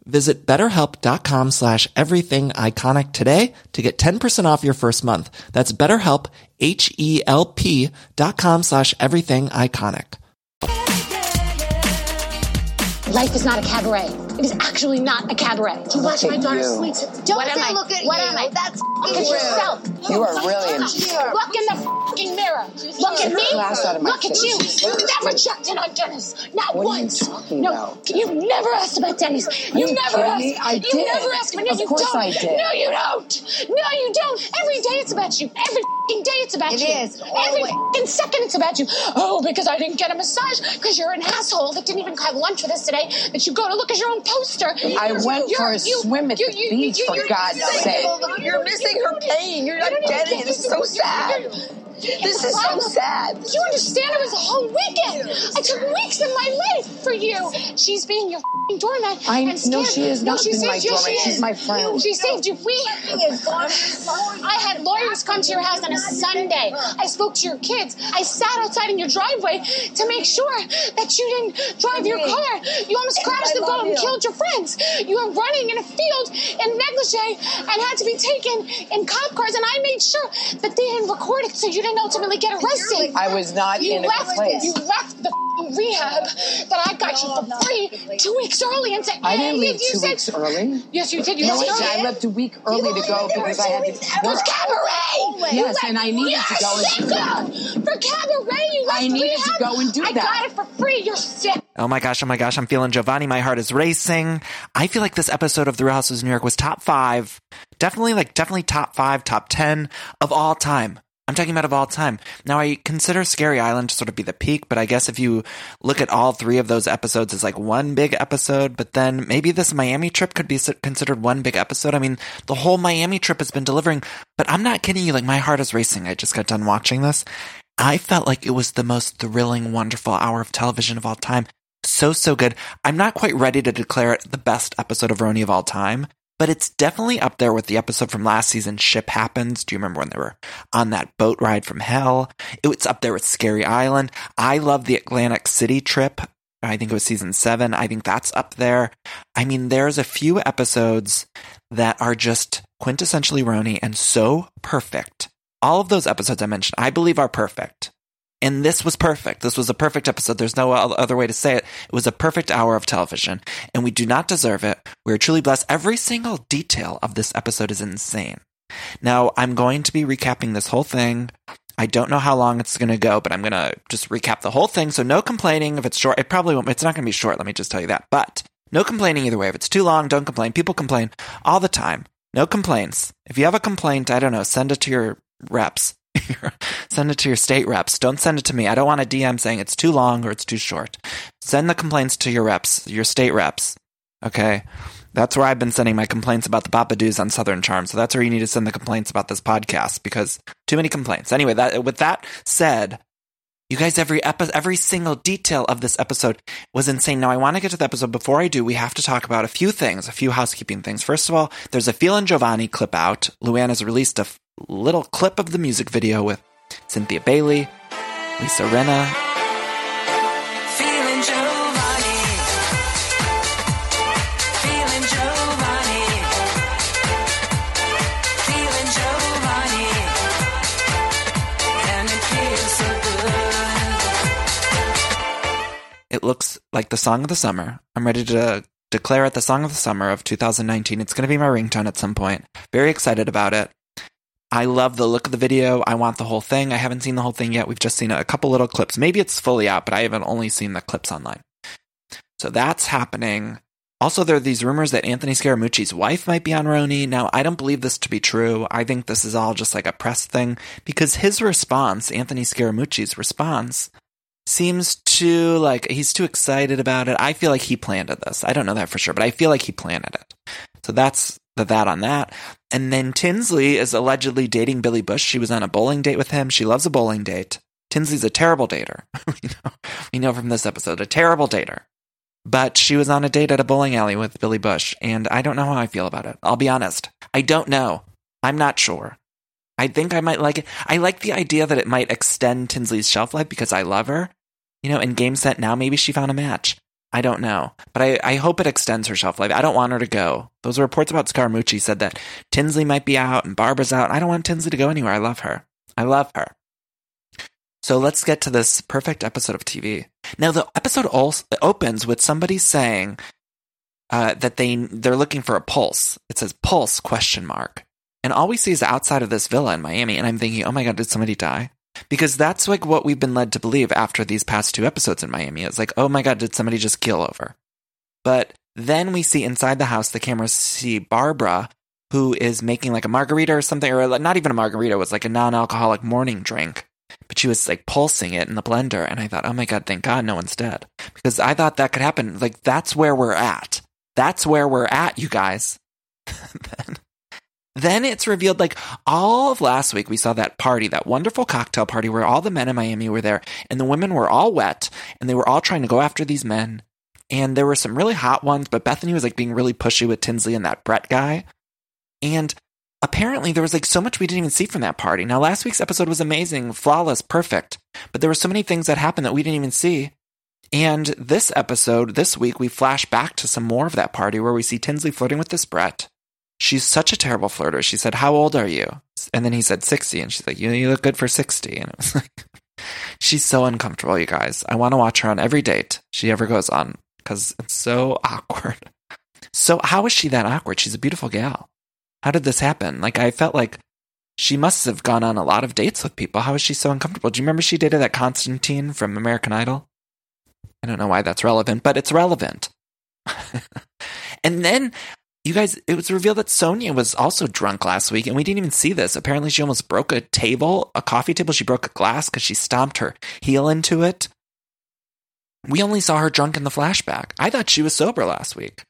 Visit betterhelp.com slash everything iconic today to get 10% off your first month. That's betterhelp, H-E-L-P dot com slash everything iconic. Life is not a cabaret. It is actually not a cabaret. To watch my daughter sleep. Don't What am I? look at me. What you. am I? That's look at yourself. You are really Look, in- look in the fucking mirror. Look at me. Glass out of my Look at face. you. You never checked in on Dennis. Not What are you once. talking no, about? you never asked about Dennis. You you never kidding asked. me? I you did. never asked. But no, Of you course don't. I did. No, you don't. No, you don't. Every day it's about you. Every fucking day it's about It you. is, Every fucking second it's about you. Oh, because I didn't get a massage because you're an asshole that didn't even have lunch with us today. That you go to look at your own poster. I went You're- for a you- swim at you- the beach, for you're- God's sake. you're- You're missing her pain. You're not You don't even getting it. It's so sad. This is so sad. You understand? It was a whole weekend. I took weeks of my life for you. She's being your f***ing doormat. I- and no, scared- she has no, not she been my saved you. doormat. She She's is. my friend. She saved you. We. I had lawyers come to your house on a Sunday. I spoke to your kids. I sat outside in your driveway to make sure that you didn't drive your car. You almost crashed the boat and killed your friends. You were running in a field in negligee and had to be taken in cop cars. And I made sure that they didn't record it so you didn't ultimately get arrested. I was not You in a left. good place. You left the rehab that I got you for free two weeks early and said, I didn't leave you two said- weeks early. Yes, you did. You No, left I, left a week early to go because I had to For work. cabaret! Yes, and I needed to go and do that. For cabaret, you left I needed to go and do I that. I got it for free. You're sick. Oh my gosh, oh my gosh, I'm feeling Jovani. My heart is racing. I feel like this episode of The Real Housewives of New York was top five. Definitely, like, definitely top five, top 10 of all time. I'm talking about of all time. Now, I consider Scary Island to sort of be the peak, but I guess if you look at all three of those episodes as like one big episode, but then maybe this Miami trip could be considered one big episode. I mean, the whole Miami trip has been delivering, but I'm not kidding you. Like, my heart is racing. I just got done watching this. I felt like it was the most thrilling, wonderful hour of television of all time. So, so good. I'm not quite ready to declare it the best episode of RHONY of all time, but it's definitely up there with the episode from last season, Ship Happens. Do you remember when they were on that boat ride from hell? It's up there with Scary Island. I love the Atlantic City trip. I think it was season seven. I think that's up there. I mean, there's a few episodes that are just quintessentially RHONY and so perfect. All of those episodes I mentioned, I believe are perfect. And this was perfect. This was a perfect episode. There's no other way to say it. It was a perfect hour of television, and we do not deserve it. We are truly blessed. Every single detail of this episode is insane. Now, I'm going to be recapping this whole thing. I don't know how long it's going to go, but I'm going to just recap the whole thing. So no complaining if it's short. It probably won't. It's not going to be short. Let me just tell you that. But no complaining either way. If it's too long, don't complain. People complain all the time. No complaints. If you have a complaint, I don't know, send it to your reps. <laughs> send it to your state reps. Don't send it to me. I don't want a DM saying it's too long or it's too short. Send the complaints to your reps, your state reps. Okay. That's where I've been sending my complaints about the Babadoos on Southern Charm. So that's where you need to send the complaints about this podcast because too many complaints. Anyway, that with that said, you guys, every epi- every single detail of this episode was insane. Now, I want to get to the episode. Before I do, we have to talk about a few things, a few housekeeping things. First of all, there's a Feel and Jovani clip out. Luann has released a little clip of the music video with Cynthia Bailey, Lisa Rinna. Feeling Jovani. Feeling Jovani. Feeling Jovani. And it feels so good. It looks like the song of the summer. I'm ready to declare it the song of the summer of 2019. It's going to be my ringtone at some point. Very excited about it. I love the look of the video. I want the whole thing. I haven't seen the whole thing yet. We've just seen a couple little clips. Maybe it's fully out, but I haven't only seen the clips online. So that's happening. Also, there are these rumors that Anthony Scaramucci's wife might be on RHONY. Now, I don't believe this to be true. I think this is all just like a press thing because his response, Anthony Scaramucci's response, seems too like he's too excited about it. I feel like he planned this. I don't know that for sure, but I feel like he planned it. So that's the that on that. And then Tinsley is allegedly dating Billy Bush. She was on a bowling date with him. She loves a bowling date. Tinsley's a terrible dater. <laughs> we, know, we know from this episode, a terrible dater. But she was on a date at a bowling alley with Billy Bush, and I don't know how I feel about it. I'll be honest. I don't know. I'm not sure. I think I might like it. I like the idea that it might extend Tinsley's shelf life because I love her. You know, in game set now, maybe she found a match. I don't know. But I, I hope it extends her shelf life. I don't want her to go. Those reports about Scaramucci said that Tinsley might be out and Barbara's out. I don't want Tinsley to go anywhere. I love her. I love her. So let's get to this perfect episode of TV. Now the episode also opens with somebody saying uh, that they they're looking for a pulse. It says pulse question mark, and all we see is outside of this villa in Miami. And I'm thinking, oh my god, did somebody die? Because that's like what we've been led to believe after these past two episodes in Miami. It's like, oh my god, did somebody just kill over? But then we see inside the house, the cameras see Barbara, who is making like a margarita or something, or not even a margarita, it was like a non alcoholic morning drink. But she was like pulsing it in the blender. And I thought, oh my God, thank God no one's dead. Because I thought that could happen. Like, that's where we're at. That's where we're at, you guys. <laughs> then, then it's revealed like all of last week we saw that party, that wonderful cocktail party where all the men in Miami were there and the women were all wet and they were all trying to go after these men. And there were some really hot ones, but Bethenny was like being really pushy with Tinsley and that Brett guy. And apparently there was like so much we didn't even see from that party. Now last week's episode was amazing, flawless, perfect, but there were so many things that happened that we didn't even see. And this episode, this week, we flash back to some more of that party where we see Tinsley flirting with this Brett. She's such a terrible flirter. She said, How old are you? And then he said 60. And she's like, You, you look good for 60. And it was <laughs> like, She's so uncomfortable, you guys. I want to watch her on every date she ever goes on because it's so <laughs> awkward. So, how is she that awkward? She's a beautiful gal. How did this happen? Like, I felt like she must have gone on a lot of dates with people. How is she so uncomfortable? Do you remember she dated that Constantine from American Idol? I don't know why that's relevant, but it's relevant. <laughs> and then, you guys, it was revealed that Sonja was also drunk last week, and we didn't even see this. Apparently, she almost broke a table, a coffee table. She broke a glass because she stomped her heel into it. We only saw her drunk in the flashback. I thought she was sober last week.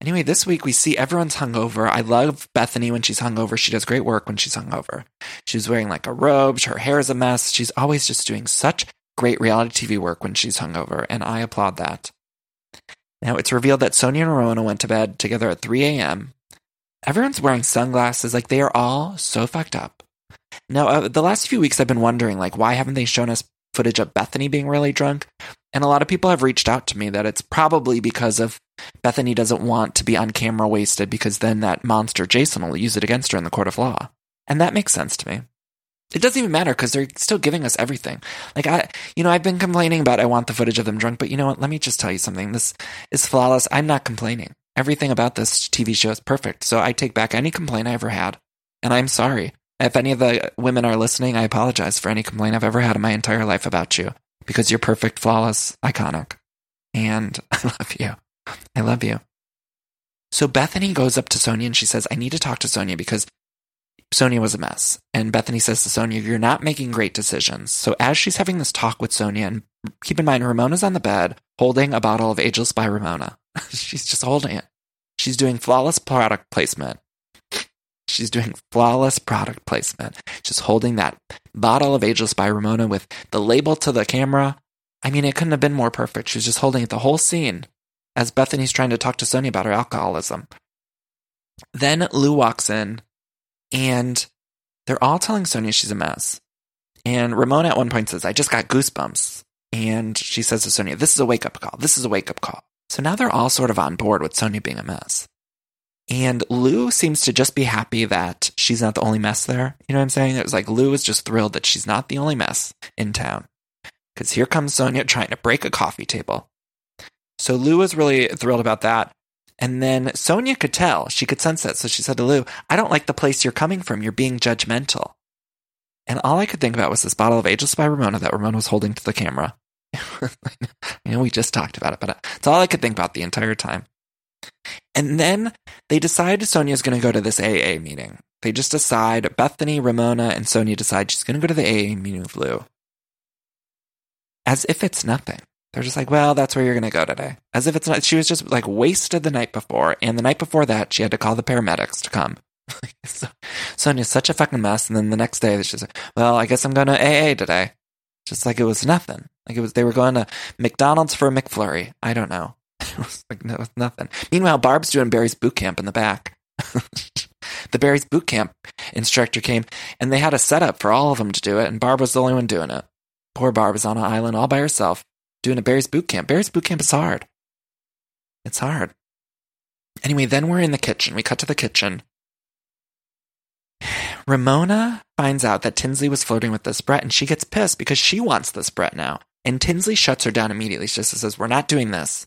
Anyway, this week we see everyone's hungover. I love Bethenny when she's hungover. She does great work when she's hungover. She's wearing like a robe. Her hair is a mess. She's always just doing such great reality TV work when she's hungover, and I applaud that. Now it's revealed that Sonja and Ramona went to bed together at 3 a.m. Everyone's wearing sunglasses, like they are all so fucked up. Now, uh, the last few weeks I've been wondering, like, why haven't they shown us footage of Bethenny being really drunk? And a lot of people have reached out to me that it's probably because of Bethenny doesn't want to be on camera wasted because then that monster Jason will use it against her in the court of law. And that makes sense to me. It doesn't even matter because they're still giving us everything. Like I, you know, I've been complaining about I want the footage of them drunk, but you know what? Let me just tell you something. This is flawless. I'm not complaining. Everything about this TV show is perfect. So I take back any complaint I ever had, and I'm sorry. If any of the women are listening, I apologize for any complaint I've ever had in my entire life about you because you're perfect, flawless, iconic, and <laughs> I love you. I love you. So Bethenny goes up to Sonja and she says, I need to talk to Sonja because Sonja was a mess. And Bethenny says to Sonja, You're not making great decisions. So as she's having this talk with Sonja, and keep in mind, Ramona's on the bed holding a bottle of Ageless by Ramona. <laughs> she's just holding it. She's doing flawless product placement. She's doing flawless product placement. Just holding that bottle of Ageless by Ramona with the label to the camera. I mean, it couldn't have been more perfect. She's just holding it the whole scene as Bethenny's trying to talk to Sonja about her alcoholism. Then Lou walks in and they're all telling Sonja she's a mess. And Ramona at one point says, I just got goosebumps. And she says to Sonja, This is a wake up call. This is a wake up call. So now they're all sort of on board with Sonja being a mess. And Lou seems to just be happy that she's not the only mess there. You know what I'm saying? It was like Lou is just thrilled that she's not the only mess in town. Because here comes Sonja trying to break a coffee table. So Lou was really thrilled about that. And then Sonja could tell, she could sense that. So she said to Lou, I don't like the place you're coming from. You're being judgmental. And all I could think about was this bottle of Ageless by Ramona that Ramona was holding to the camera. <laughs> you know, we just talked about it, but uh, it's all I could think about the entire time. And then they decide Sonja's going to go to this AA meeting. They just decide, Bethenny, Ramona, and Sonja decide she's going to go to the AA meeting with Lou. As if it's nothing. They're just like, well, that's where you're going to go today. As if it's not, she was just like wasted the night before. And the night before that, she had to call the paramedics to come. <laughs> so, Sonja's such a fucking mess. And then the next day, she's like, well, I guess I'm going to AA today. Just like it was nothing. Like it was, they were going to McDonald's for a McFlurry. I don't know. <laughs> It was like, no, it was nothing. Meanwhile, Barb's doing Barry's boot camp in the back. <laughs> the Barry's boot camp instructor came and they had a setup for all of them to do it. And Barb was the only one doing it. Poor Barb is on an island all by herself doing a Barry's boot camp. Barry's boot camp is hard. It's hard. Anyway, then we're in the kitchen. We cut to the kitchen. <sighs> Ramona finds out that Tinsley was flirting with this Brett and she gets pissed because she wants this Brett now. And Tinsley shuts her down immediately. She just says, We're not doing this.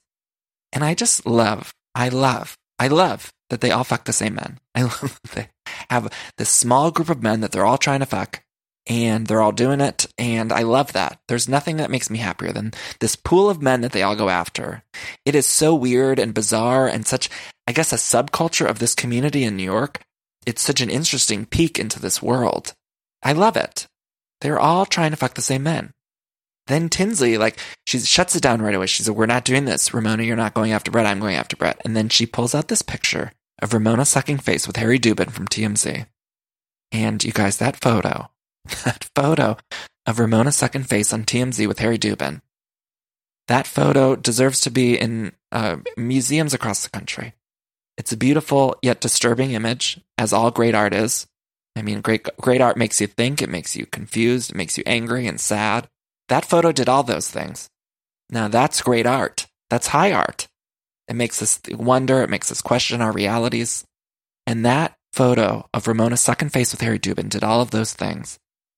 And I just love, I love, I love that they all fuck the same men. I <laughs> love that they have this small group of men that they're all trying to fuck and they're all doing it. And I love that. There's nothing that makes me happier than this pool of men that they all go after. It is so weird and bizarre and such, I guess, a subculture of this community in New York. It's such an interesting peek into this world. I love it. They're all trying to fuck the same men. Then Tinsley, like, she shuts it down right away. She said, We're not doing this. Ramona, you're not going after Brett. I'm going after Brett. And then she pulls out this picture of Ramona sucking face with Harry Dubin from TMZ. And you guys, that photo, that photo of Ramona's second face on TMZ with Harry Dubin, that photo deserves to be in uh, museums across the country. It's a beautiful yet disturbing image, as all great art is. I mean, great, great art makes you think, it makes you confused, it makes you angry and sad. That photo did all those things. Now that's great art. That's high art. It makes us wonder, it makes us question our realities. And that photo of Ramona's second face with Harry Dubin did all of those things.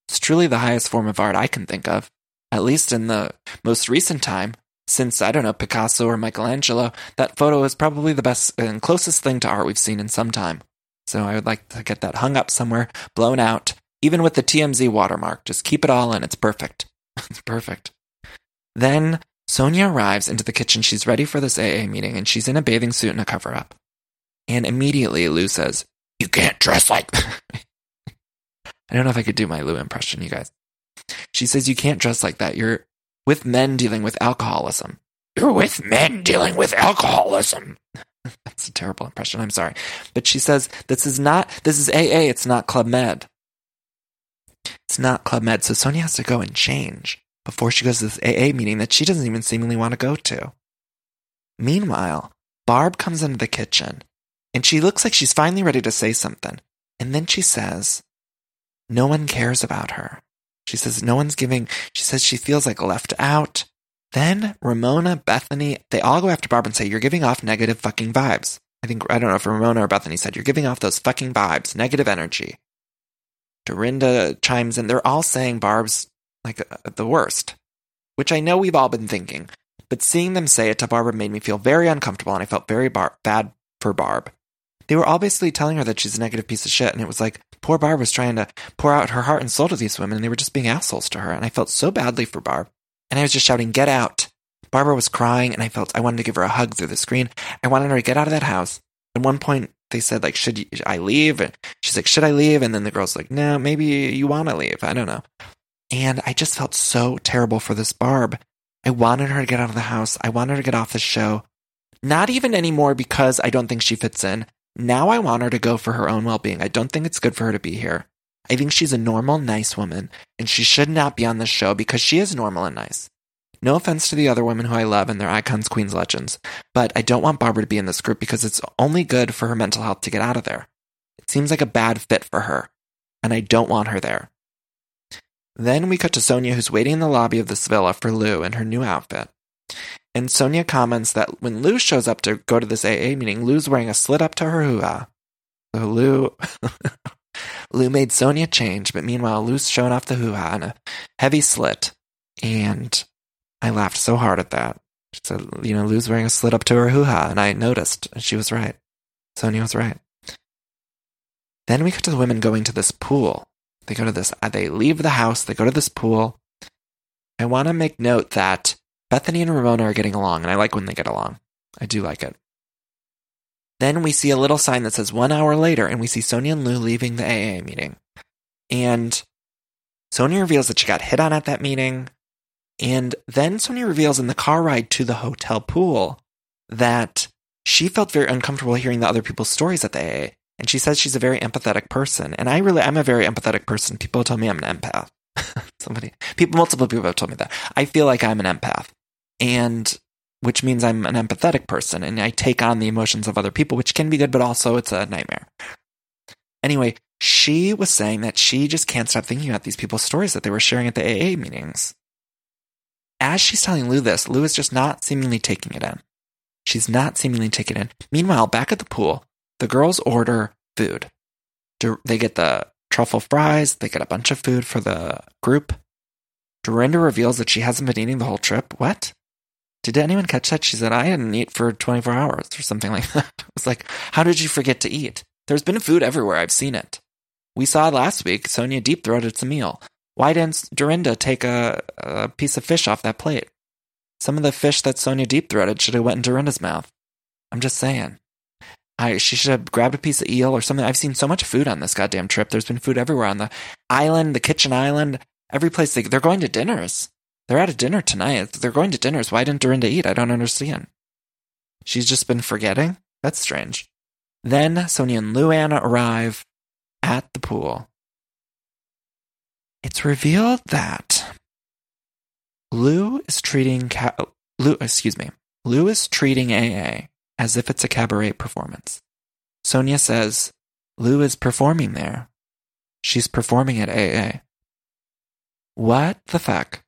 It's truly the highest form of art I can think of, at least in the most recent time. Since, I don't know, Picasso or Michelangelo, that photo is probably the best and closest thing to art we've seen in some time. So I would like to get that hung up somewhere, blown out, even with the TMZ watermark. Just keep it all and it's perfect. <laughs> it's perfect. Then Sonja arrives into the kitchen. She's ready for this AA meeting and she's in a bathing suit and a cover up. And immediately Lou says, You can't dress like <laughs> I don't know if I could do my Lou impression, you guys. She says, You can't dress like that. You're with men dealing with alcoholism. <clears throat> You're with men dealing with alcoholism. <laughs> That's a terrible impression. I'm sorry. But she says, This is not, this is AA. It's not Club Med. It's not Club Med. So Sonja has to go and change before she goes to this AA meeting that she doesn't even seemingly want to go to. Meanwhile, Barb comes into the kitchen and she looks like she's finally ready to say something. And then she says, No one cares about her. She says, No one's giving, she says she feels like left out. Then Ramona, Bethenny, they all go after Barb and say, You're giving off negative fucking vibes. I think, I don't know if Ramona or Bethenny said, You're giving off those fucking vibes, negative energy. Dorinda chimes in. They're all saying Barb's like uh, the worst, which I know we've all been thinking. But seeing them say it to Barbara made me feel very uncomfortable and I felt very bar- bad for Barb. They were all basically telling her that she's a negative piece of shit, and it was like poor Barb was trying to pour out her heart and soul to these women, and they were just being assholes to her, and I felt so badly for Barb. And I was just shouting, Get out! Barbara was crying, and I felt I wanted to give her a hug through the screen. I wanted her to get out of that house. At one point, they said, like, should I leave? And she's like, should I leave? And then the girl's like, no, maybe you want to leave. I don't know. And I just felt so terrible for this Barb. I wanted her to get out of the house. I wanted her to get off the show. Not even anymore because I don't think she fits in. Now I want her to go for her own well being. I don't think it's good for her to be here. I think she's a normal, nice woman, and she should not be on this show because she is normal and nice. No offense to the other women who I love and they're icons, queens, legends, but I don't want Barbara to be in this group because it's only good for her mental health to get out of there. It seems like a bad fit for her, and I don't want her there. Then we cut to Sonja, who's waiting in the lobby of this villa for Lou in her new outfit. And Sonja comments that when Lou shows up to go to this AA meeting, Lou's wearing a slit up to her hoo ha. So Lou, <laughs> Lou made Sonja change, but meanwhile, Lou's showing off the hoo ha in a heavy slit. And I laughed so hard at that. She said, you know, Lou's wearing a slit up to her hoo ha. And I noticed, and she was right. Sonja was right. Then we cut to the women going to this pool. They go to this, uh, they leave the house, they go to this pool. I want to make note that Bethenny and Ramona are getting along, and I like when they get along. I do like it. Then we see a little sign that says one hour later, and we see Sonja and Lou leaving the AA meeting. And Sonja reveals that she got hit on at that meeting. And then Sonja reveals in the car ride to the hotel pool that she felt very uncomfortable hearing the other people's stories at the AA. And she says she's a very empathetic person. And I really, I'm a very empathetic person. People tell me I'm an empath. <laughs> Somebody, people, multiple people have told me that. I feel like I'm an empath. And which means I'm an empathetic person and I take on the emotions of other people, which can be good, but also it's a nightmare. Anyway, she was saying that she just can't stop thinking about these people's stories that they were sharing at the AA meetings. As she's telling Lou this, Lou is just not seemingly taking it in. She's not seemingly taking it in. Meanwhile, back at the pool, the girls order food. They get the truffle fries, they get a bunch of food for the group. Dorinda reveals that she hasn't been eating the whole trip. What? Did anyone catch that? She said, I didn't eat for 24 hours or something like that. <laughs> I was like, how did you forget to eat? There's been food everywhere. I've seen it. We saw last week Sonja deep throated some meal. Why didn't Dorinda take a, a piece of fish off that plate? Some of the fish that Sonja deep throated should have went in Dorinda's mouth. I'm just saying. I, she should have grabbed a piece of eel or something. I've seen so much food on this goddamn trip. There's been food everywhere on the island, the kitchen island, every place. They, they're going to dinners. They're at a dinner tonight. They're going to dinners. Why didn't Dorinda eat? I don't understand. She's just been forgetting? That's strange. Then Sonja and Luann arrive at the pool. It's revealed that Lou is treating ca- Lou, excuse me, Lou is treating AA as if it's a cabaret performance. Sonja says Lou is performing there. She's performing at AA. What the fuck?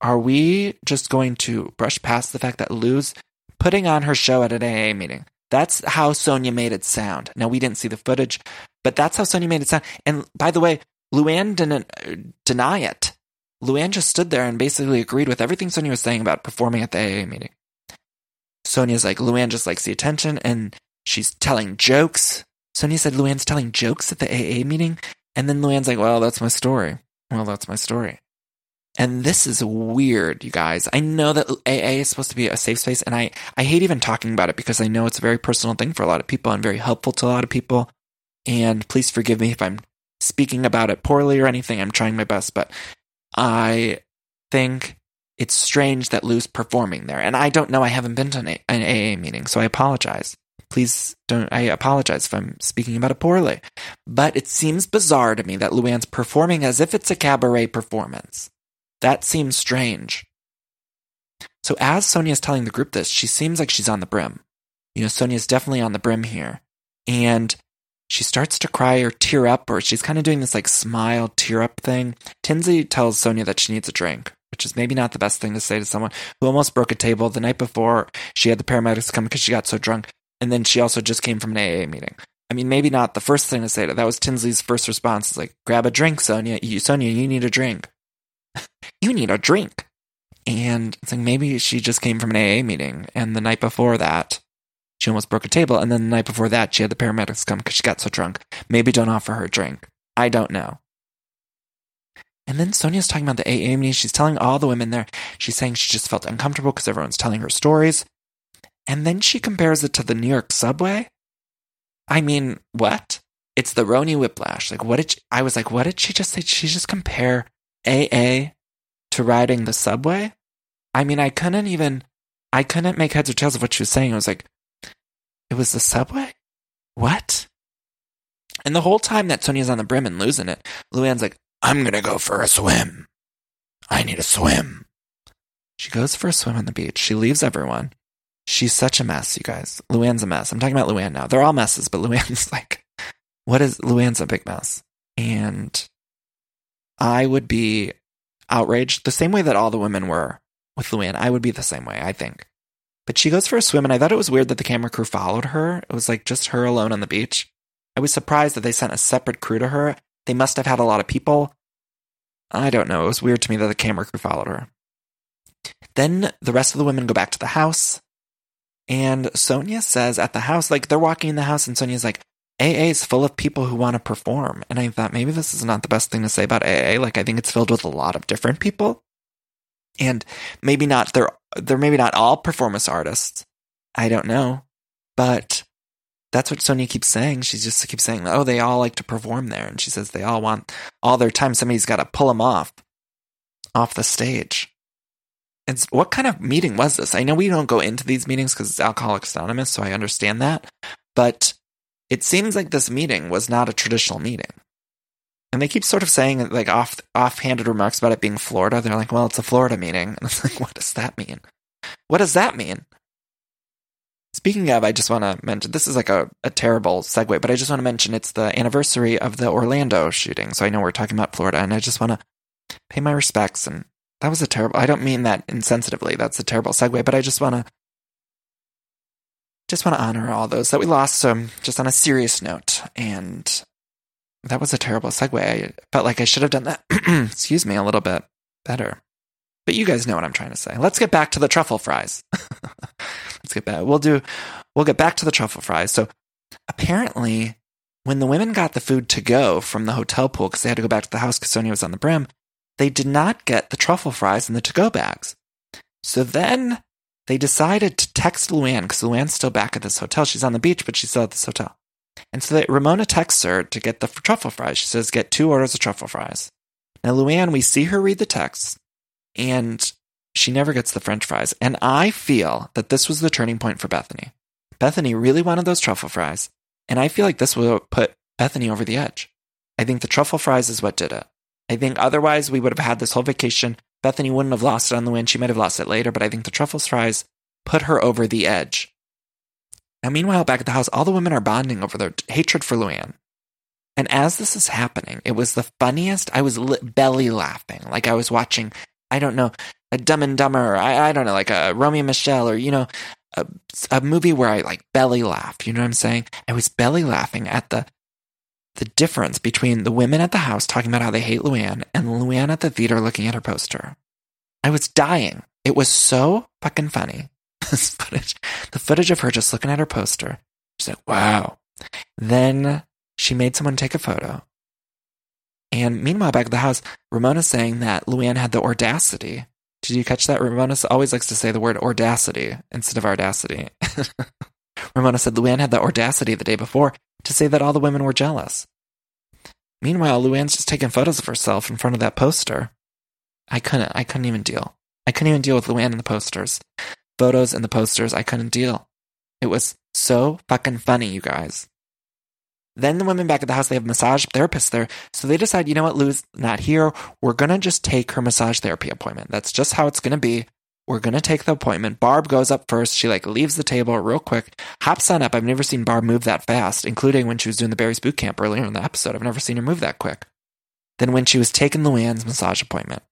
Are we just going to brush past the fact that Lou's putting on her show at an AA meeting? That's how Sonja made it sound. Now, we didn't see the footage, but that's how Sonja made it sound. And by the way, Luann didn't uh, deny it. Luann just stood there and basically agreed with everything Sonja was saying about performing at the AA meeting. Sonja's like, Luann just likes the attention and she's telling jokes. Sonja said Luann's telling jokes at the AA meeting. And then Luann's like, well, that's my story. Well, that's my story. And this is weird, you guys. I know that AA is supposed to be a safe space, and I, I hate even talking about it because I know it's a very personal thing for a lot of people and very helpful to a lot of people. And please forgive me if I'm speaking about it poorly or anything. I'm trying my best, but I think it's strange that Lou's performing there. And I don't know. I haven't been to an, an AA meeting, so I apologize. Please don't, I apologize if I'm speaking about it poorly. But it seems bizarre to me that Luann's performing as if it's a cabaret performance. That seems strange. So as Sonja's telling the group this, she seems like she's on the brim. You know, Sonja's definitely on the brim here. And she starts to cry or tear up, or she's kind of doing this like smile, tear up thing. Tinsley tells Sonja that she needs a drink, which is maybe not the best thing to say to someone who almost broke a table the night before. She had the paramedics come because she got so drunk. And then she also just came from an AA meeting. I mean, maybe not the first thing to say to that was Tinsley's first response is like, grab a drink, Sonja. You, Sonja, you need a drink. You need a drink. And it's like maybe she just came from an AA meeting. And the night before that, she almost broke a table. And then the night before that, she had the paramedics come because she got so drunk. Maybe don't offer her a drink. I don't know. And then Sonja's talking about the AA meeting. She's telling all the women there, she's saying she just felt uncomfortable because everyone's telling her stories. And then she compares it to the New York subway. I mean, what? It's the RHONY Whiplash. Like, what did she, I was like, what did she just say? She just compare AA to riding the subway? I mean, I couldn't even, I couldn't make heads or tails of what she was saying. I was like, it was the subway? What? And the whole time that Sonja's on the brim and losing it, Luann's like, I'm gonna go for a swim. I need a swim. She goes for a swim on the beach. She leaves everyone. She's such a mess, you guys. Luann's a mess. I'm talking about Luann now. They're all messes, but <laughs> Luann's like, what is, Luann's a big mess. And I would be outraged the same way that all the women were with Luann. I would be the same way, I think. But she goes for a swim, and I thought it was weird that the camera crew followed her. It was like just her alone on the beach. I was surprised that they sent a separate crew to her. They must have had a lot of people. I don't know. It was weird to me that the camera crew followed her. Then the rest of the women go back to the house. And Sonja says at the house, like they're walking in the house, and Sonja's like, AA is full of people who want to perform. And I thought maybe this is not the best thing to say about AA. Like I think it's filled with a lot of different people. And maybe not they're they're maybe not all performance artists. I don't know. But that's what Sonja keeps saying. She just keeps saying, "Oh, they all like to perform there," and she says they all want all their time. Somebody's got to pull them off, off the stage. And what kind of meeting was this? I know we don't go into these meetings because it's Alcoholics Anonymous, so I understand that. But it seems like this meeting was not a traditional meeting. And they keep sort of saying like off offhanded remarks about it being Florida. They're like, "Well, it's a Florida meeting," and it's <laughs> like, "What does that mean? What does that mean?" Speaking of, I just want to mention this is like a, a terrible segue, but I just want to mention it's the anniversary of the Orlando shooting. So I know we're talking about Florida, and I just want to pay my respects. And that was a terrible, I don't mean that insensitively. That's a terrible segue, but I just want to. Just want to honor all those that we lost, um, just on a serious note. And that was a terrible segue. I felt like I should have done that, <clears throat> excuse me, a little bit better. But you guys know what I'm trying to say. Let's get back to the truffle fries. <laughs> Let's get back. We'll do. We'll get back to the truffle fries. So apparently, when the women got the food to go from the hotel pool because they had to go back to the house because Sonja was on the brim, they did not get the truffle fries in the to-go bags. So then they decided to text Luann because Luann's still back at this hotel. She's on the beach, but she's still at this hotel. And so they, Ramona texts her to get the truffle fries. She says, "Get two orders of truffle fries." Now, Luann, we see her read the text, and she never gets the french fries. And I feel that this was the turning point for Bethenny. Bethenny really wanted those truffle fries. And I feel like this will put Bethenny over the edge. I think the truffle fries is what did it. I think otherwise we would have had this whole vacation. Bethenny wouldn't have lost it on the win. She might have lost it later, but I think the truffle fries put her over the edge. Now, meanwhile, back at the house, all the women are bonding over their hatred for Luann. And as this is happening, it was the funniest. I was li- belly laughing, like I was watching, I don't know, a Dumb and Dumber, I, I don't know, like a Romy and Michele, or you know, a, a movie where I like belly laughed. You know what I'm saying? I was belly laughing at the the difference between the women at the house talking about how they hate Luann and Luann at the theater looking at her poster. I was dying. It was so fucking funny. <laughs> This footage, the footage of her just looking at her poster. She's like, wow. Then she made someone take a photo. And meanwhile, back at the house, Ramona's saying that Luann had the audacity. Did you catch that? Ramona always likes to say the word audacity instead of audacity. <laughs> Ramona said Luann had the audacity the day before to say that all the women were jealous. Meanwhile, Luann's just taking photos of herself in front of that poster. I couldn't. I couldn't even deal. I couldn't even deal with Luann and the posters. Photos and the posters, I couldn't deal. It was so fucking funny, you guys. Then the women back at the house, they have massage therapists there. So they decide, you know what, Lou's not here. We're going to just take her massage therapy appointment. That's just how it's going to be. We're to take the appointment. Barb goes up first. She like leaves the table real quick, hops on up. I've never seen Barb move that fast, including when she was doing the Barry's boot camp earlier in the episode. I've never seen her move that quick. Then when she was taking Luann's massage appointment.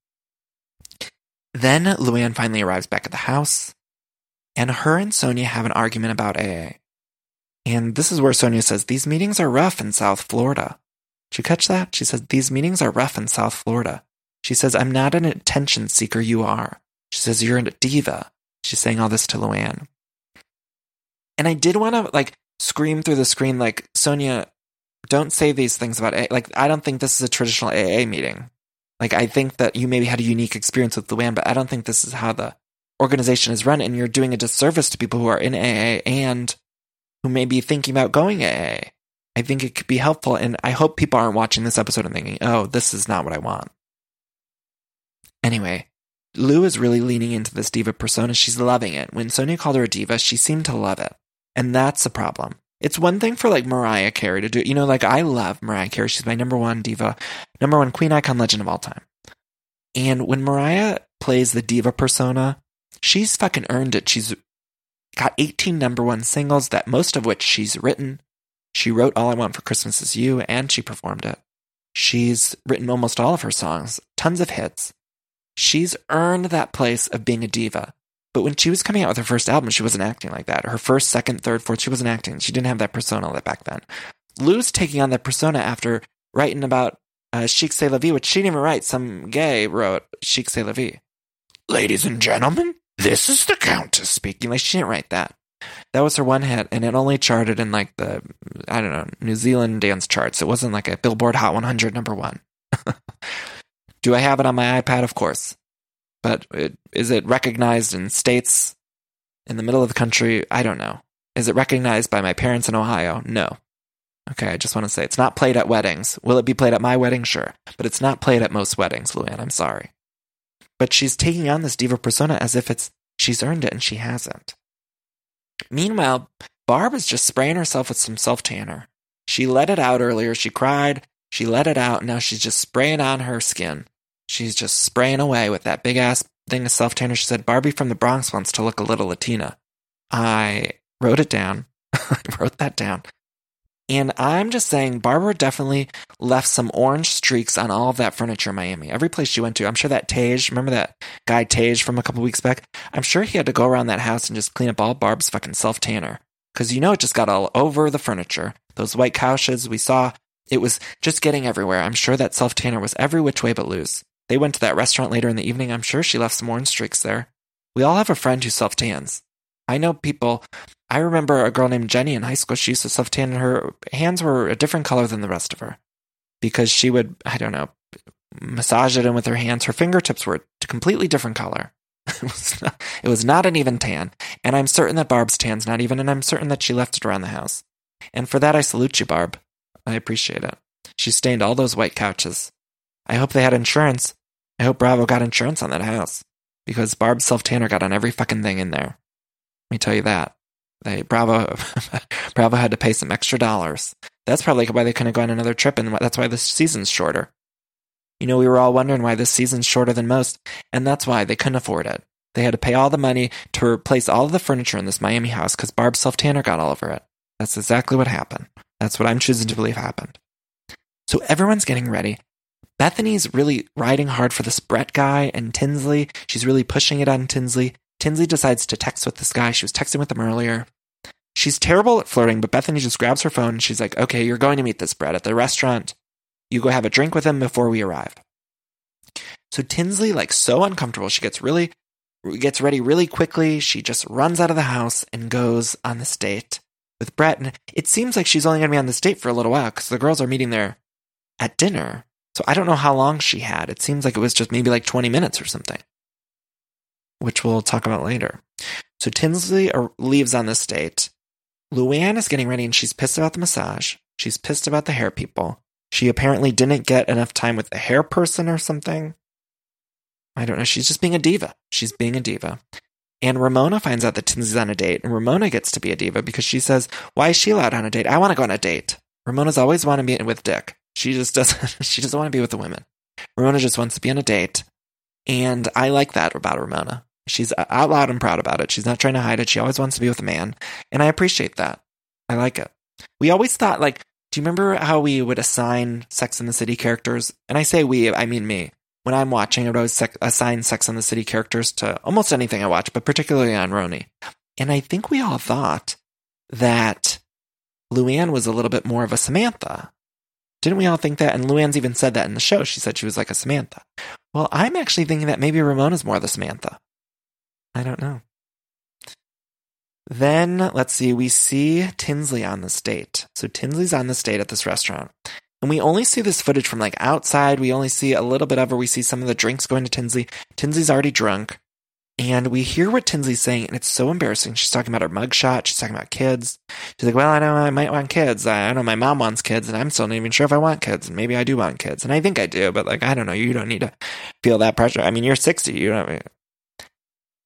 Then Luann finally arrives back at the house, and her and Sonja have an argument about AA. And this is where Sonja says, These meetings are rough in South Florida. Did you catch that? She says, These meetings are rough in South Florida. She says, I'm not an attention seeker, you are. She says, You're a diva. She's saying all this to Luann. And I did want to like scream through the screen, like, Sonja, don't say these things about AA. Like, I don't think this is a traditional AA meeting. Like, I think that you maybe had a unique experience with Luann, but I don't think this is how the organization is run. And you're doing a disservice to people who are in AA and who may be thinking about going AA. I think it could be helpful. And I hope people aren't watching this episode and thinking, oh, this is not what I want. Anyway, Lou is really leaning into this diva persona. She's loving it. When Sonja called her a diva, she seemed to love it. And that's the problem. It's one thing for like Mariah Carey to do, you know, like I love Mariah Carey. She's my number one diva, number one queen icon legend of all time. And when Mariah plays the diva persona, she's fucking earned it. She's got 18 number one singles that most of which she's written. She wrote All I Want for Christmas Is You and she performed it. She's written almost all of her songs, tons of hits. She's earned that place of being a diva. But when she was coming out with her first album, she wasn't acting like that. Her first, second, third, fourth, she wasn't acting. She didn't have that persona that back then. Lou's taking on that persona after writing about uh, Chic C'est La Vie, which she didn't even write. Some gay wrote Chic C'est La Vie. Ladies and gentlemen, this is the Countess speaking. Like, she didn't write that. That was her one hit, and it only charted in like the, I don't know, New Zealand dance charts. It wasn't like a Billboard Hot 100 number one. <laughs> Do I have it on my iPad? Of course. But it, is it recognized in states in the middle of the country? I don't know. Is it recognized by my parents in Ohio? No. Okay, I just want to say it's not played at weddings. Will it be played at my wedding? Sure. But it's not played at most weddings, Luann. I'm sorry. But she's taking on this diva persona as if it's she's earned it and she hasn't. Meanwhile, Barb is just spraying herself with some self tanner. She let it out earlier. She cried. She let it out. Now she's just spraying on her skin. She's just spraying away with that big ass thing of self tanner. She said Barbie from the Bronx wants to look a little Latina. I wrote it down. <laughs> I wrote that down. And I'm just saying, Barbara definitely left some orange streaks on all of that furniture in Miami. Every place she went to, I'm sure that Tage, remember that guy Tage from a couple weeks back? I'm sure he had to go around that house and just clean up all Barb's fucking self tanner. Because you know it just got all over the furniture. Those white couches we saw, it was just getting everywhere. I'm sure that self tanner was every which way but loose. They went to that restaurant later in the evening. I'm sure she left some orange streaks there. We all have a friend who self tans. I know people. I remember a girl named Jenny in high school. She used to self tan, and her hands were a different color than the rest of her because she would, I don't know, massage it in with her hands. Her fingertips were a completely different color. <laughs> it, was not, an even tan. And I'm certain that Barb's tan's not even, and I'm certain that she left it around the house. And for that, I salute you, Barb. I appreciate it. She stained all those white couches. I hope they had insurance. I hope Bravo got insurance on that house because Barb's self tanner got on every fucking thing in there. Let me tell you that. They Bravo <laughs> Bravo had to pay some extra dollars. That's probably why they couldn't go on another trip, and that's why this season's shorter. You know, we were all wondering why this season's shorter than most, and that's why they couldn't afford it. They had to pay all the money to replace all of the furniture in this Miami house because Barb Self Tanner got all over it. That's exactly what happened. That's what I'm choosing to believe happened. So everyone's getting ready. Bethenny's really riding hard for this Brett guy and Tinsley. She's really pushing it on Tinsley. Tinsley decides to text with this guy. She was texting with him earlier. She's terrible at flirting, but Bethenny just grabs her phone and she's like, okay, you're going to meet this Brett at the restaurant. You go have a drink with him before we arrive. So Tinsley, like so uncomfortable, she gets really gets ready really quickly. She just runs out of the house and goes on this date with Brett. And it seems like she's only going to be on this date for a little while because the girls are meeting there at dinner. So I don't know how long she had. It seems like it was just maybe like 20 minutes or something, which we'll talk about later. So Tinsley leaves on this date. Luann is getting ready and she's pissed about the massage. She's pissed about the hair people. She apparently didn't get enough time with the hair person or something. I don't know. She's just being a diva. She's being a diva. And Ramona finds out that Tinsley's on a date, and Ramona gets to be a diva because she says, Why is she allowed on a date? I want to go on a date. Ramona's always wanted to be with Dick. She just doesn't <laughs> she doesn't want to be with the women. Ramona just wants to be on a date. And I like that about Ramona. She's uh, out loud and proud about it. She's not trying to hide it. She always wants to be with a man. And I appreciate that. I like it. We always thought like, do you remember how we would assign Sex in the City characters? And I say we, I mean me when I'm watching, I would always sec- assign Sex and the City characters to almost anything I watch, but particularly on RHONY. And I think we all thought that Luann was a little bit more of a Samantha. Didn't we all think that? And Luann's even said that in the show. She said she was like a Samantha. Well, I'm actually thinking that maybe Ramona's more the Samantha. I don't know. Then, let's see, we see Tinsley on the date. So Tinsley's on the date at this restaurant. And we only see this footage from like outside. We only see a little bit of her. We see some of the drinks going to Tinsley. Tinsley's already drunk. And we hear what Tinsley's saying, and it's so embarrassing. She's talking about her mugshot. She's talking about kids. She's like, Well, I know I might want kids. I know my mom wants kids, and I'm still not even sure if I want kids. And maybe I do want kids. And I think I do, but like, I don't know. You don't need to feel that pressure. I mean, you're 60. You don't.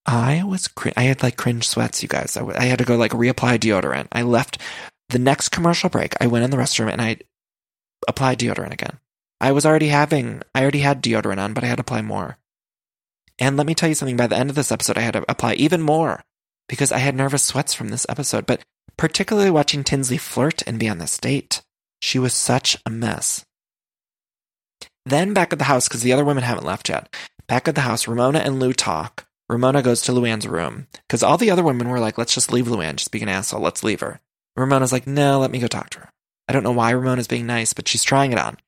I was, cr- I had like cringe sweats, you guys. I, w- I had to go like reapply deodorant. I left the next commercial break. I went in the restroom and I applied deodorant again. I was already having, I already had deodorant on, but I had to apply more. And let me tell you something, by the end of this episode, I had to apply even more because I had nervous sweats from this episode, but particularly watching Tinsley flirt and be on this date. She was such a mess. Then back at the house, because the other women haven't left yet, back at the house, Ramona and Lou talk. Ramona goes to Luann's room because all the other women were like, let's just leave Luann, just be an asshole, let's leave her. Ramona's like, no, let me go talk to her. I don't know why Ramona's being nice, but she's trying it on.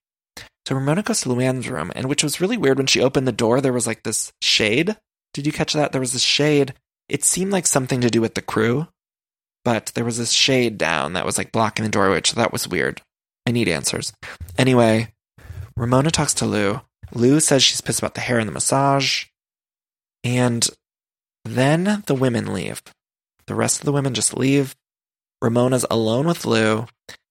So Ramona goes to Luann's room, and which was really weird when she opened the door, there was like this shade. Did you catch that? There was this shade. It seemed like something to do with the crew, but there was this shade down that was like blocking the door, which that was weird. I need answers. Anyway, Ramona talks to Lou. Lou says she's pissed about the hair and the massage. And then the women leave. The rest of the women just leave. Ramona's alone with Lou.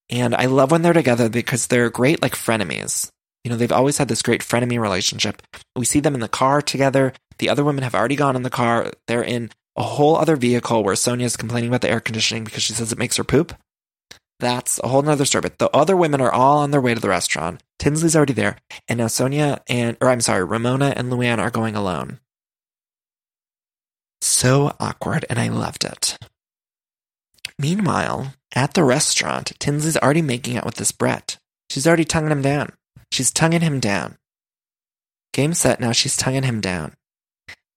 And I love when they're together because they're great, like frenemies. You know, they've always had this great frenemy relationship. We see them in the car together. The other women have already gone in the car. They're in a whole other vehicle where Sonja's complaining about the air conditioning because she says it makes her poop. That's a whole nother story. But the other women are all on their way to the restaurant. Tinsley's already there. And now Sonja and, or I'm sorry, Ramona and Luann are going alone. So awkward, and I loved it. Meanwhile, at the restaurant, Tinsley's already making out with this Brett. She's already tonguing him down. She's tonguing him down. Game set, now she's tonguing him down.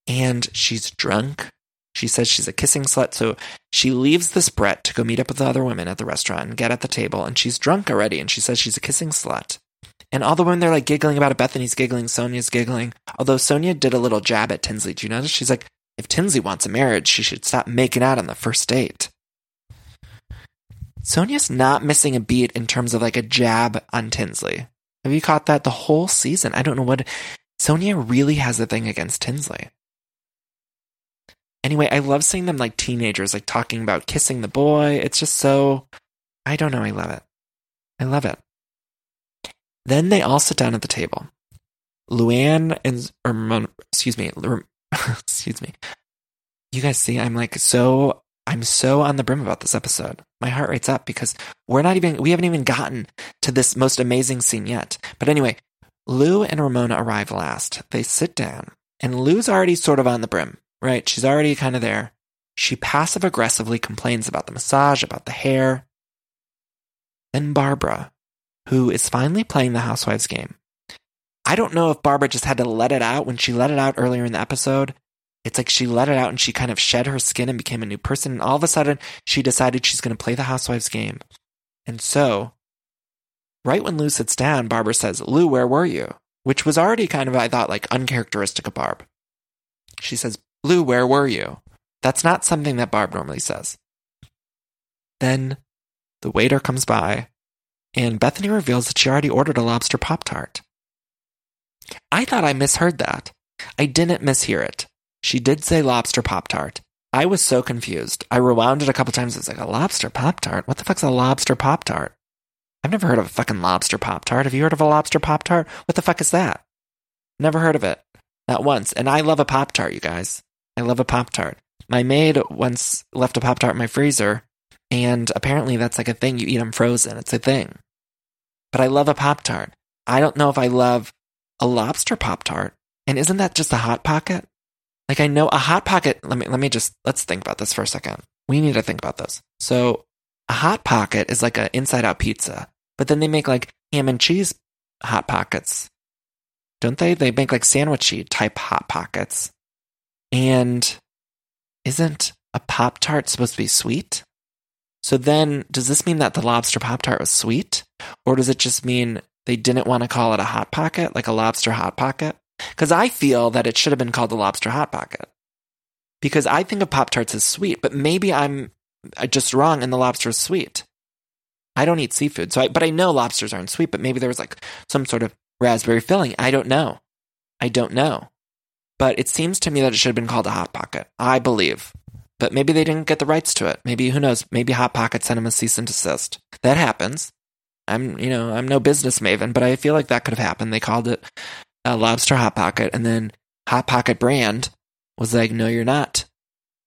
And she's drunk. She says she's a kissing slut, so she leaves this Brett to go meet up with the other women at the restaurant and get at the table, and she's drunk already, and she says she's a kissing slut. And all the women, they're like giggling about it. Bethenny's giggling, Sonja's giggling. Although Sonja did a little jab at Tinsley. Do you notice? She's like, if Tinsley wants a marriage, she should stop making out on the first date. Sonja's not missing a beat in terms of like a jab on Tinsley. Have you caught that the whole season? I don't know what Sonja really has a thing against Tinsley. Anyway, I love seeing them like teenagers, like talking about kissing the boy. It's just so, I don't know. I love it. I love it. Then they all sit down at the table. Luann and, or, excuse me, <laughs> excuse me. You guys see, I'm like so I'm so on the brim about this episode. My heart rate's up because we're not even, we haven't even gotten to this most amazing scene yet. But anyway, Lou and Ramona arrive last. They sit down, and Lou's already sort of on the brim, right? She's already kind of there. She passive aggressively complains about the massage, about the hair. Then Barbara, who is finally playing the housewives game. I don't know if Barbara just had to let it out when she let it out earlier in the episode. It's like she let it out and she kind of shed her skin and became a new person. And all of a sudden, she decided she's going to play the housewives game. And so, right when Lou sits down, Barbara says, Lou, where were you? Which was already kind of, I thought, like uncharacteristic of Barb. She says, Lou, where were you? That's not something that Barb normally says. Then the waiter comes by, and Bethenny reveals that she already ordered a lobster Pop Tart. I thought I misheard that. I didn't mishear it. She did say lobster Pop Tart. I was so confused. I rewound it a couple times. It's like a lobster Pop Tart. What the fuck's a lobster Pop Tart? I've never heard of a fucking lobster Pop Tart. Have you heard of a lobster Pop Tart? What the fuck is that? Never heard of it. Not once. And I love a Pop Tart, you guys. I love a Pop Tart. My maid once left a Pop Tart in my freezer, and apparently that's like a thing. You eat them frozen. It's a thing. But I love a Pop Tart. I don't know if I love a lobster Pop Tart. And isn't that just a Hot Pocket? Like I know a Hot Pocket, let me, let me just, let's think about this for a second. We need to think about this. So a Hot Pocket is like an inside out pizza, but then they make like ham and cheese Hot Pockets. Don't they? They make like sandwichy type Hot Pockets. And isn't a Pop Tart supposed to be sweet? So then, does this mean that the lobster Pop Tart was sweet? Or does it just mean they didn't want to call it a Hot Pocket, like a lobster Hot Pocket? Because I feel that it should have been called the lobster Hot Pocket. Because I think of Pop Tarts as sweet, but maybe I'm uh, just wrong and the lobster is sweet. I don't eat seafood, so I, but I know lobsters aren't sweet, but maybe there was like some sort of raspberry filling. I don't know. I don't know. But it seems to me that it should have been called a Hot Pocket. I believe. But maybe they didn't get the rights to it. Maybe, who knows? Maybe Hot Pocket sent them a cease and desist. That happens. I'm, you know, I'm no business maven, but I feel like that could have happened. They called it a Lobster Hot Pocket, and then Hot Pocket brand was like, no, you're not.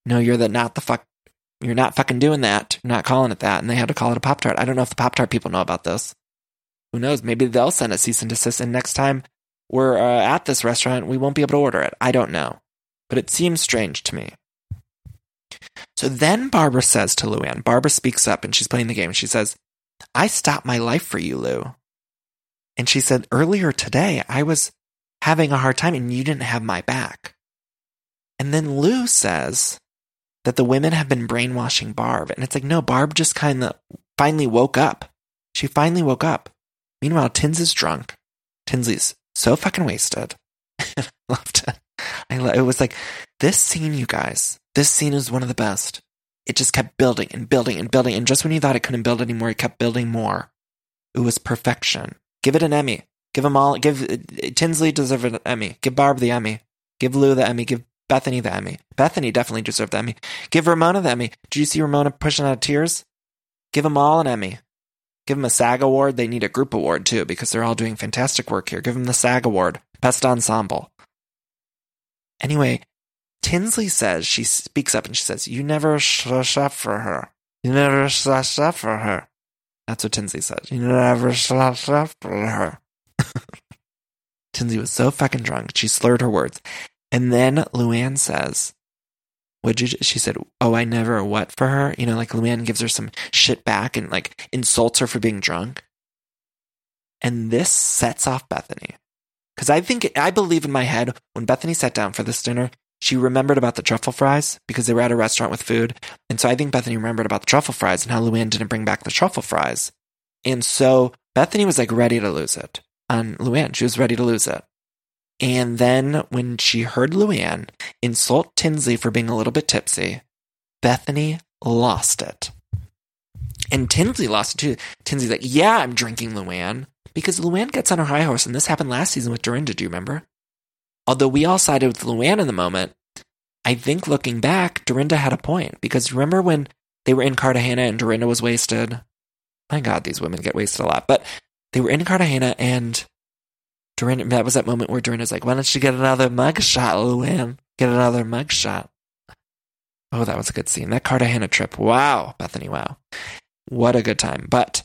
No, you're the not the fuck. You're not fucking doing that. You're not calling it that. And they had to call it a Pop Tart. I don't know if the Pop Tart people know about this. Who knows? Maybe they'll send a cease and desist, and next time we're uh, at this restaurant, we won't be able to order it. I don't know. But it seems strange to me. So then Barbara says to Luann, Barbara speaks up and she's playing the game. She says, I stopped my life for you, Lou. And she said, earlier today, I was having a hard time and you didn't have my back. And then Lou says that the women have been brainwashing Barb. And it's like, no, Barb just kind of finally woke up. She finally woke up. Meanwhile, Tins is drunk. Tinsley's so fucking wasted. <laughs> Loved it. I it was like this scene, you guys. This scene is one of the best. It just kept building and building and building, and just when you thought it couldn't build anymore, it kept building more. It was perfection. Give it an Emmy. Give them all. Give Tinsley deserve an Emmy. Give Barb the Emmy. Give Lou the Emmy. Give Bethenny the Emmy. Bethenny definitely deserved the Emmy. Give Ramona the Emmy. Did you see Ramona pushing out of tears? Give them all an Emmy. Give them a SAG award. They need a group award too because they're all doing fantastic work here. Give them the SAG award. Best ensemble. Anyway, Tinsley says, she speaks up and she says, You never slush up for her. You never slush up for her. That's what Tinsley says. You never slush up for her. <laughs> Tinsley was so fucking drunk, she slurred her words. And then Luann says, Would you? She said, Oh, I never what for her? You know, like Luann gives her some shit back and like insults her for being drunk. And this sets off Bethenny. Because I think, I believe in my head, when Bethenny sat down for this dinner, she remembered about the truffle fries because they were at a restaurant with food. And so I think Bethenny remembered about the truffle fries and how Luann didn't bring back the truffle fries. And so Bethenny was like ready to lose it on Luann. She was ready to lose it. And then when she heard Luann insult Tinsley for being a little bit tipsy, Bethenny lost it. And Tinsley lost it too. Tinsley's like, yeah, I'm drinking Luann. Because Luann gets on her high horse, and this happened last season with Dorinda, do you remember? Although we all sided with Luann in the moment, I think looking back, Dorinda had a point. Because remember when they were in Cartagena and Dorinda was wasted? My God, these women get wasted a lot. But they were in Cartagena and Dorinda, that was that moment where Dorinda's like, why don't you get another mugshot, Luann? Get another mugshot. Oh, that was a good scene. That Cartagena trip. Wow, Bethenny, wow. What a good time. But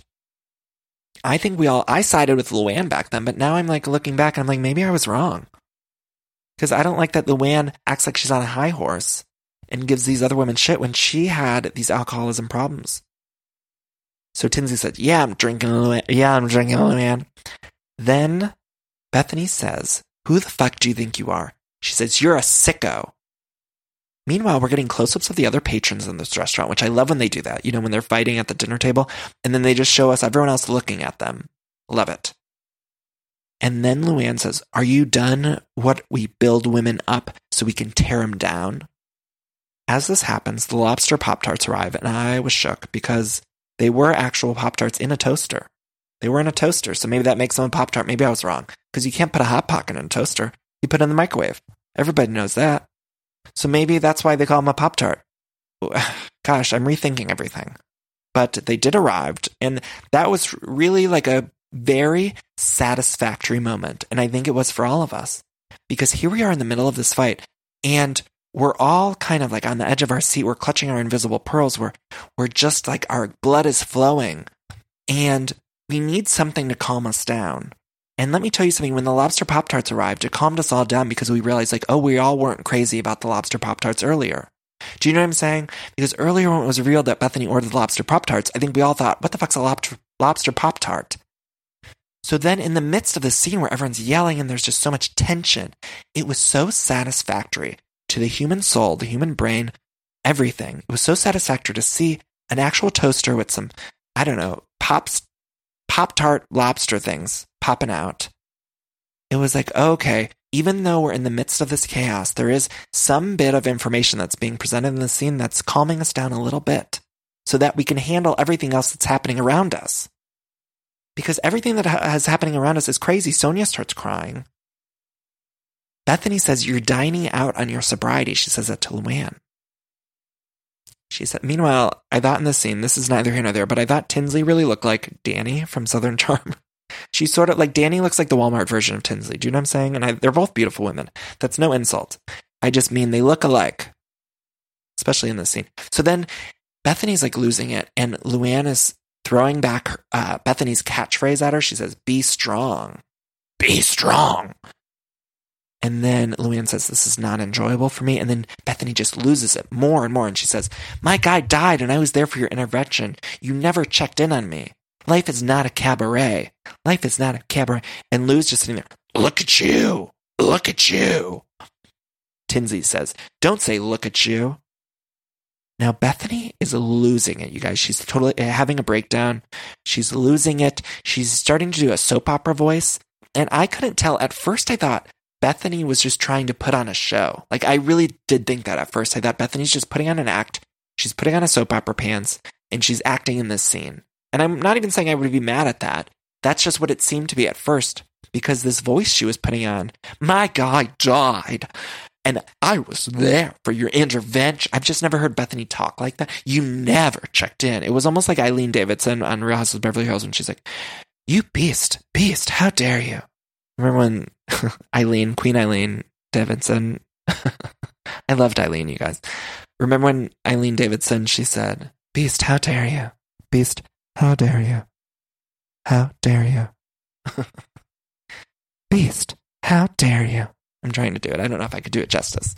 I think we all, I sided with Luann back then, but now I'm like looking back and I'm like, maybe I was wrong. Because I don't like that Luann acts like she's on a high horse and gives these other women shit when she had these alcoholism problems. So Tinsley said, Yeah, I'm drinking Luann. Yeah, I'm drinking Luann. Then Bethenny says, Who the fuck do you think you are? She says, You're a sicko. Meanwhile, we're getting close ups of the other patrons in this restaurant, which I love when they do that. You know, when they're fighting at the dinner table, and then they just show us everyone else looking at them. Love it. And then Luann says, Are you done what we build women up so we can tear them down? As this happens, the lobster Pop Tarts arrive, and I was shook because they were actual Pop Tarts in a toaster. They were in a toaster, so maybe that makes them a Pop Tart. Maybe I was wrong because you can't put a Hot Pocket in a toaster. You put it in the microwave. Everybody knows that. So maybe that's why they call them a Pop Tart. <sighs> Gosh, I'm rethinking everything. But they did arrive, and that was really like a very satisfactory moment. And I think it was for all of us because here we are in the middle of this fight, and we're all kind of like on the edge of our seat. We're clutching our invisible pearls. We're, we're just like our blood is flowing, and we need something to calm us down. And let me tell you something, when the lobster Pop Tarts arrived, it calmed us all down because we realized, like, oh, we all weren't crazy about the lobster Pop Tarts earlier. Do you know what I'm saying? Because earlier when it was revealed that Bethenny ordered the lobster Pop Tarts, I think we all thought, what the fuck's a lobster, lobster Pop Tart? So then, in the midst of the scene where everyone's yelling and there's just so much tension, it was so satisfactory to the human soul, the human brain, everything. It was so satisfactory to see an actual toaster with some, I don't know, pops, Pop Tart lobster things popping out. It was like, okay, even though we're in the midst of this chaos, there is some bit of information that's being presented in the scene that's calming us down a little bit so that we can handle everything else that's happening around us. Because everything that ha- is happening around us is crazy. Sonja starts crying. Bethenny says, You're dining out on your sobriety. She says that to Luann. She said, Meanwhile, I thought in this scene, this is neither here nor there, but I thought Tinsley really looked like Danni from Southern Charm. <laughs> She's sort of like Danni looks like the Walmart version of Tinsley. Do you know what I'm saying? And I, they're both beautiful women. That's no insult. I just mean they look alike, especially in this scene. So then Bethenny's like losing it, and Luann is throwing back her, uh, Bethenny's catchphrase at her. She says, Be strong. Be strong. And then Luann says, This is not enjoyable for me. And then Bethenny just loses it more and more. And she says, My guy died and I was there for your intervention. You never checked in on me. Life is not a cabaret. Life is not a cabaret. And Lou's just sitting there, Look at you. Look at you. Tinsley says, Don't say look at you. Now, Bethenny is losing it, you guys. She's totally uh, having a breakdown. She's losing it. She's starting to do a soap opera voice. And I couldn't tell. At first, I thought Bethenny was just trying to put on a show. Like, I really did think that at first. I thought Bethenny's just putting on an act. She's putting on a soap opera pants and she's acting in this scene. And I'm not even saying I would be mad at that. That's just what it seemed to be at first because this voice she was putting on, my guy died. And I was there for your intervention. I've just never heard Bethenny talk like that. You never checked in. It was almost like Eileen Davidson on Real Houses of Beverly Hills when she's like, You beast, beast, how dare you? Remember when <laughs> Eileen, Queen Eileen Davidson, <laughs> I loved Eileen, you guys. Remember when Eileen Davidson, she said, Beast, how dare you? Beast, how dare you? How dare you? <laughs> Beast, how dare you? I'm trying to do it. I don't know if I could do it justice.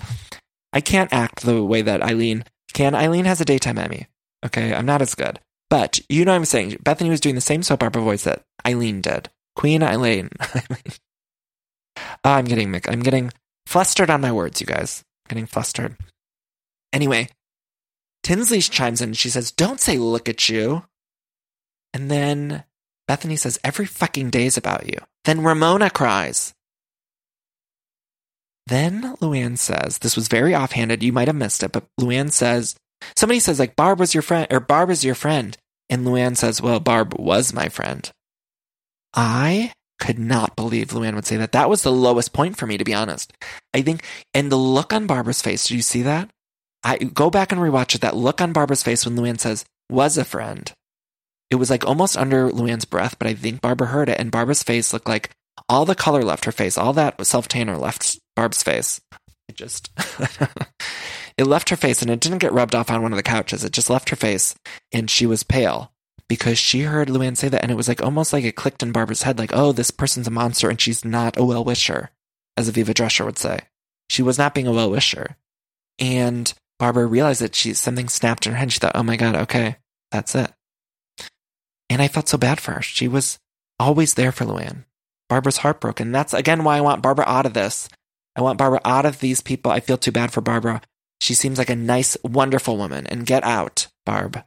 I can't act the way that Eileen can. Eileen has a daytime Emmy. Okay, I'm not as good. But you know what I'm saying. Bethenny was doing the same soap opera voice that Eileen did. Queen Eileen. I'm getting I'm getting flustered on my words, you guys. I'm getting flustered. Anyway, Tinsley chimes in and she says, Don't say look at you. And then Bethenny says, Every fucking day is about you. Then Ramona cries. Then Luann says, This was very offhanded. You might have missed it, but Luann says, Somebody says, like, Barb was your friend, or Barb is your friend. And Luann says, Well, Barb was my friend. I could not believe Luann would say that. That was the lowest point for me, to be honest. I think, and the look on Barbara's face, do you see that? I go back and rewatch it. That look on Barbara's face when Luann says, was a friend. It was like almost under Luann's breath, but I think Barbara heard it, and Barbara's face looked like all the color left her face. All that self tanner left Barb's face. It just, <laughs> it left her face and it didn't get rubbed off on one of the couches. It just left her face and she was pale because she heard Luann say that and it was like almost like it clicked in Barbara's head, like, oh, this person's a monster and she's not a well wisher, as Aviva Drescher would say. She was not being a well wisher. And Barbara realized that she something snapped in her head. She thought, oh my God, okay, that's it. And I felt so bad for her. She was always there for Luann. Barbara's heartbroken. That's again why I want Barbara out of this. I want Barbara out of these people. I feel too bad for Barbara. She seems like a nice, wonderful woman. And get out, Barb.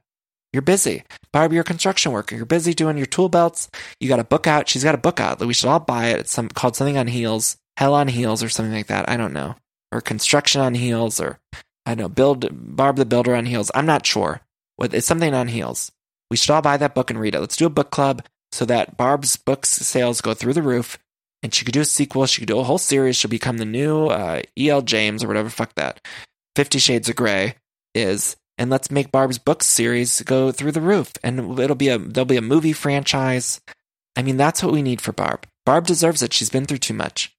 You're busy. Barb, you're a construction worker. You're busy doing your tool belts. You got a book out. She's got a book out. That we should all buy it. It's some called something on heels, hell on heels, or something like that. I don't know. Or construction on heels, or I don't know, build Barb the Builder on heels. I'm not sure. It's something on heels. We should all buy that book and read it. Let's do a book club so that Barb's books sales go through the roof and she could do a sequel. She could do a whole series. She'll become the new uh, E.L. James or whatever. Fuck that. Fifty Shades of Grey is, and let's make Barb's book series go through the roof. And it'll be a there'll be a movie franchise. I mean, that's what we need for Barb. Barb deserves it. She's been through too much.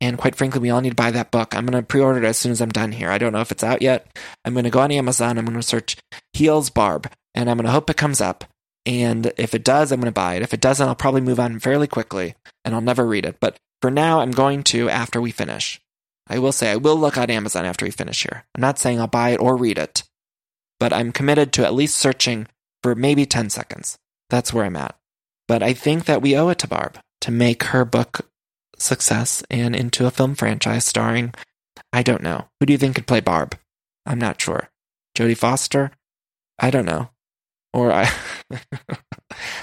And quite frankly, we all need to buy that book. I'm going to pre order it as soon as I'm done here. I don't know if it's out yet. I'm going to go on Amazon. I'm going to search Heels Barb, and I'm going to hope it comes up. And if it does, I'm going to buy it. If it doesn't, I'll probably move on fairly quickly and I'll never read it. But for now, I'm going to after we finish. I will say I will look on Amazon after we finish here. I'm not saying I'll buy it or read it, but I'm committed to at least searching for maybe 10 seconds. That's where I'm at. But I think that we owe it to Barb to make her book success and into a film franchise starring, I don't know. Who do you think could play Barb? I'm not sure. Jodie Foster? I don't know. Or I, <laughs>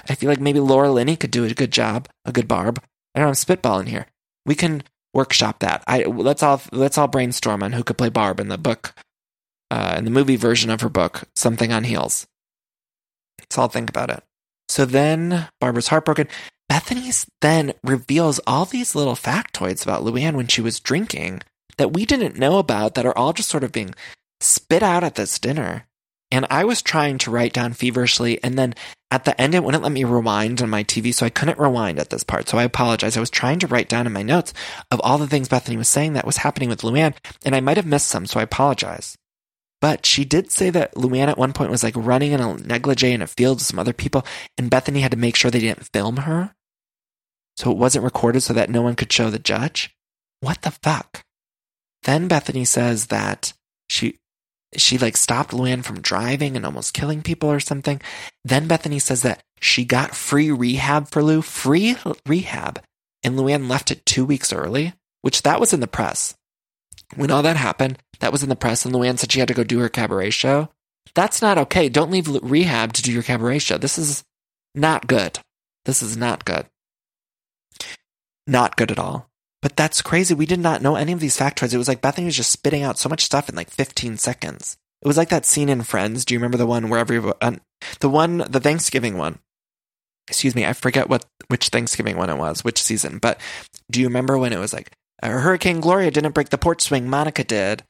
I feel like maybe Laura Linney could do a good job, a good Barb. I don't know, I'm spitballing here. We can workshop that. I let's all let's all brainstorm on who could play Barb in the book, uh, in the movie version of her book, Something on Heels. So I'll think about it. So then Barbara's heartbroken. Bethenny then reveals all these little factoids about Luann when she was drinking that we didn't know about that are all just sort of being spit out at this dinner. And I was trying to write down feverishly, and then at the end, it wouldn't let me rewind on my TV, so I couldn't rewind at this part. So I apologize. I was trying to write down in my notes of all the things Bethenny was saying that was happening with Luann, and I might have missed some, so I apologize. But she did say that Luann at one point was like running in a negligee in a field with some other people, and Bethenny had to make sure they didn't film her. So it wasn't recorded so that no one could show the judge. What the fuck? Then Bethenny says that she she like stopped Luann from driving and almost killing people or something. Then Bethenny says that she got free rehab for Lou, free rehab, and Luann left it two weeks early, which that was in the press. When all that happened, that was in the press, and Luann said she had to go do her cabaret show. That's not okay. Don't leave rehab to do your cabaret show. This is not good. This is not good. Not good at all. But that's crazy. We did not know any of these factoids. It was like Bethenny was just spitting out so much stuff in like 15 seconds. It was like that scene in Friends. Do you remember the one where everyone, uh, the one, the Thanksgiving one? Excuse me, I forget what which Thanksgiving one it was, which season. But do you remember when it was like Hurricane Gloria didn't break the porch swing, Monica did.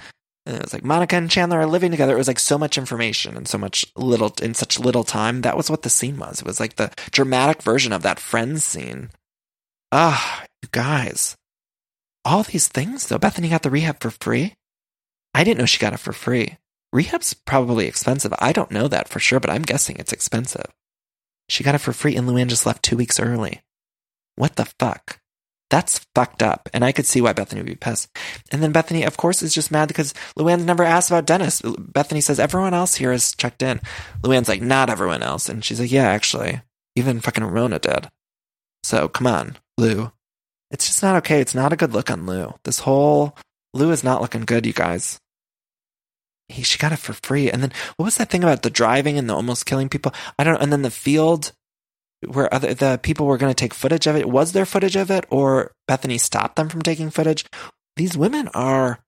And it was like Monica and Chandler are living together. It was like so much information and so much little in such little time. That was what the scene was. It was like the dramatic version of that Friends scene. Ah, you guys all these things though. Bethenny got the rehab for free. I didn't know she got it for free. Rehab's probably expensive. I don't know that for sure, but I'm guessing it's expensive. She got it for free and Luann just left two weeks early. What the fuck? That's fucked up. And I could see why Bethenny would be pissed. And then Bethenny, of course, is just mad because Luann's never asked about Dennis. Bethenny says, everyone else here has checked in. Luann's like, not everyone else. And she's like, yeah, actually, even fucking Ramona did. So come on, Lou. It's just not okay. It's not a good look on Lou. This whole Lou is not looking good, you guys. He, she got it for free. And then what was that thing about the driving and the almost killing people? I don't. And then the field where other, the people were going to take footage of it. Was there footage of it or Bethenny stopped them from taking footage? These women are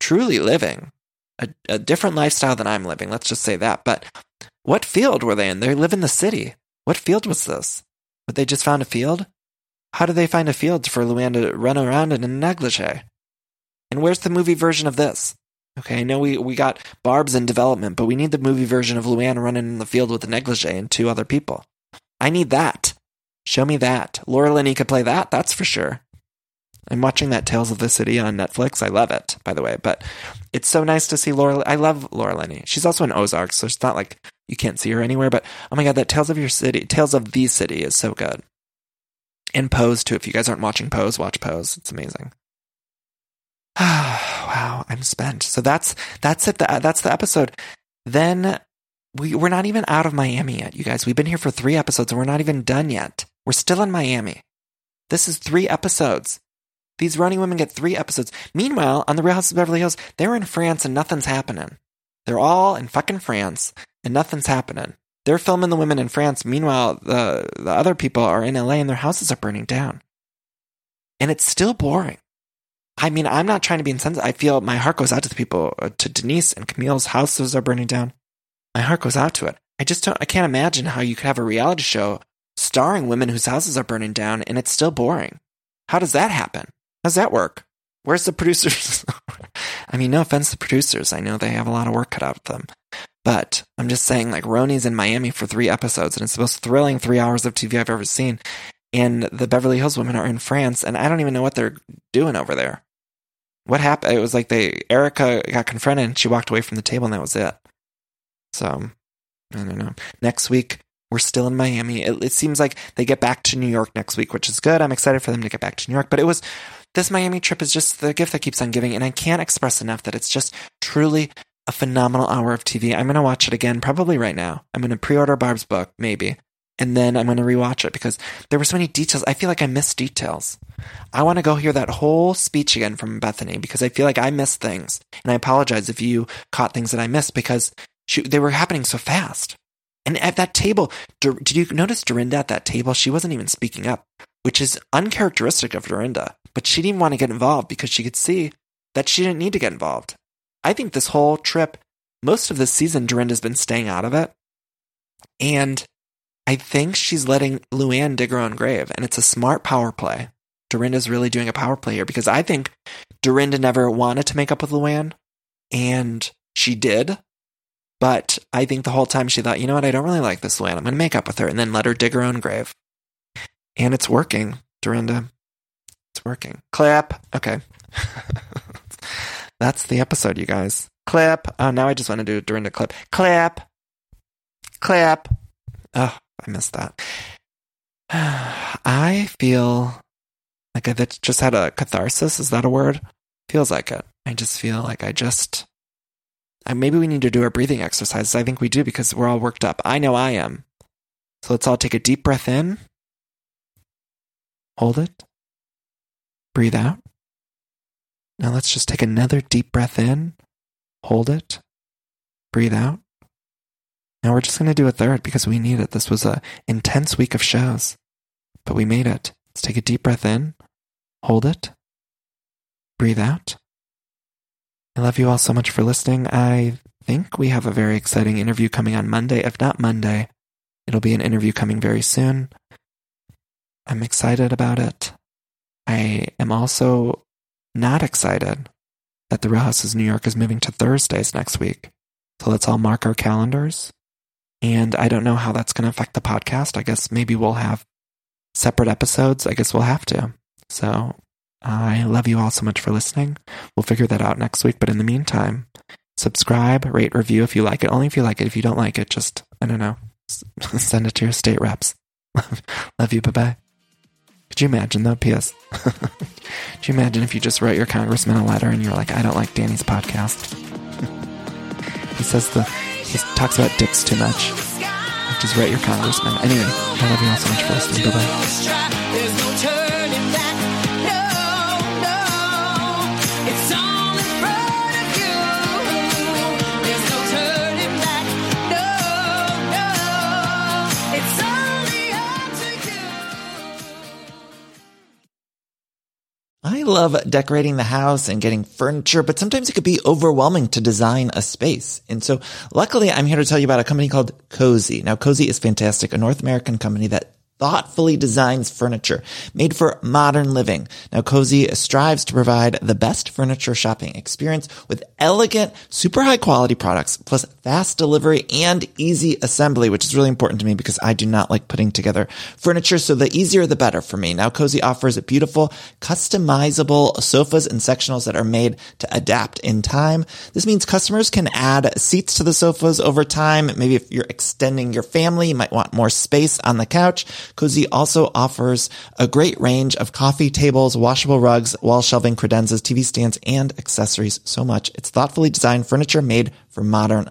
truly living a, a different lifestyle than I'm living. Let's just say that. But what field were they in? They live in the city. What field was this? But they just found a field? How do they find a field for Luann to run around in a negligee? And where's the movie version of this? Okay, I know we, we got Barb's in development, but we need the movie version of Luann running in the field with a negligee and two other people. I need that. Show me that. Laura Linney could play that, that's for sure. I'm watching that Tales of the City on Netflix. I love it, by the way. But it's so nice to see Laura. I love Laura Linney. She's also in Ozark, so it's not like you can't see her anywhere. But oh my god, that Tales of Your City, Tales of the City is so good. And Pose too. If you guys aren't watching Pose, watch Pose. It's amazing. <sighs> wow, I'm spent. So that's that's it. That's the episode. Then we we're not even out of Miami yet, you guys. We've been here for three episodes and we're not even done yet. We're still in Miami. This is three episodes. These running women get three episodes. Meanwhile, on the Real House of Beverly Hills, they're in France and nothing's happening. They're all in fucking France and nothing's happening. They're filming the women in France. Meanwhile, the the other people are in LA and their houses are burning down. And it's still boring. I mean, I'm not trying to be insensitive. I feel my heart goes out to the people, uh, to Denise and Camille's houses are burning down. My heart goes out to it. I just don't, I can't imagine how you could have a reality show starring women whose houses are burning down and it's still boring. How does that happen? How does that work? Where's the producers? <laughs> I mean, no offense to producers. I know they have a lot of work cut out of them. But I'm just saying, like, RHONY's in Miami for three episodes, and it's the most thrilling three hours of TV I've ever seen. And the Beverly Hills women are in France, and I don't even know what they're doing over there. What happened? It was like they, Erika got confronted, and she walked away from the table, and that was it. So, I don't know. Next week, we're still in Miami. It, it seems like they get back to New York next week, which is good. I'm excited for them to get back to New York. But it was this Miami trip is just the gift that keeps on giving, and I can't express enough that it's just truly a phenomenal hour of TV. I'm going to watch it again, probably right now. I'm going to pre-order Barb's book, maybe, and then I'm going to rewatch it because there were so many details. I feel like I missed details. I want to go hear that whole speech again from Bethenny because I feel like I missed things, and I apologize if you caught things that I missed because she, they were happening so fast. And at that table, did you notice Dorinda at that table? She wasn't even speaking up, which is uncharacteristic of Dorinda. But she didn't want to get involved because she could see that she didn't need to get involved. I think this whole trip, most of this season, Dorinda's been staying out of it. And I think she's letting Luann dig her own grave. And it's a smart power play. Dorinda's really doing a power play here because I think Dorinda never wanted to make up with Luann. And she did. But I think the whole time she thought, you know what, I don't really like this Luann. I'm going to make up with her and then let her dig her own grave. And it's working, Dorinda. It's working. Clap. Okay. <laughs> That's the episode, you guys. Clap. Oh, now I just want to do Dorinda clip. Clap. Clap. Oh, I missed that. <sighs> I feel like I just had a catharsis. Is that a word? Feels like it. I just feel like I just. Maybe we need to do our breathing exercises. I think we do because we're all worked up. I know I am. So let's all take a deep breath in. Hold it. Breathe out. Now let's just take another deep breath in. Hold it. Breathe out. Now we're just going to do a third because we need it. This was a intense week of shows, but we made it. Let's take a deep breath in. Hold it. Breathe out. I love you all so much for listening. I think we have a very exciting interview coming on Monday. If not Monday, it'll be an interview coming very soon. I'm excited about it. I am also not excited that the Real Houses New York is moving to Thursdays next week. So let's all mark our calendars. And I don't know how that's going to affect the podcast. I guess maybe we'll have separate episodes. I guess we'll have to. So I love you all so much for listening. We'll figure that out next week. But in the meantime, subscribe, rate, review if you like it. Only if you like it. If you don't like it, just, I don't know, <laughs> send it to your state reps. <laughs> love you. Bye bye. Could you imagine though? P.S. <laughs> Could you imagine if you just wrote your congressman a letter and you're like, I don't like Danny's podcast? he says the he talks about dicks too much. Just write your congressman. Anyway, I love you all so much for listening. Bye bye. I love decorating the house and getting furniture, but sometimes it could be overwhelming to design a space. And so luckily I'm here to tell you about a company called Cozey. Now Cozey is fantastic, a North American company that thoughtfully designs furniture made for modern living. Now, Cozey strives to provide the best furniture shopping experience with elegant, super high quality products plus fast delivery, and easy assembly, which is really important to me because I do not like putting together furniture. So the easier, the better for me. Now Cozey offers a beautiful, customizable sofas and sectionals that are made to adapt in time. This means customers can add seats to the sofas over time. Maybe if you're extending your family, you might want more space on the couch. Cozey also offers a great range of coffee tables, washable rugs, wall shelving, credenzas, TV stands, and accessories. So much. It's thoughtfully designed furniture made for modern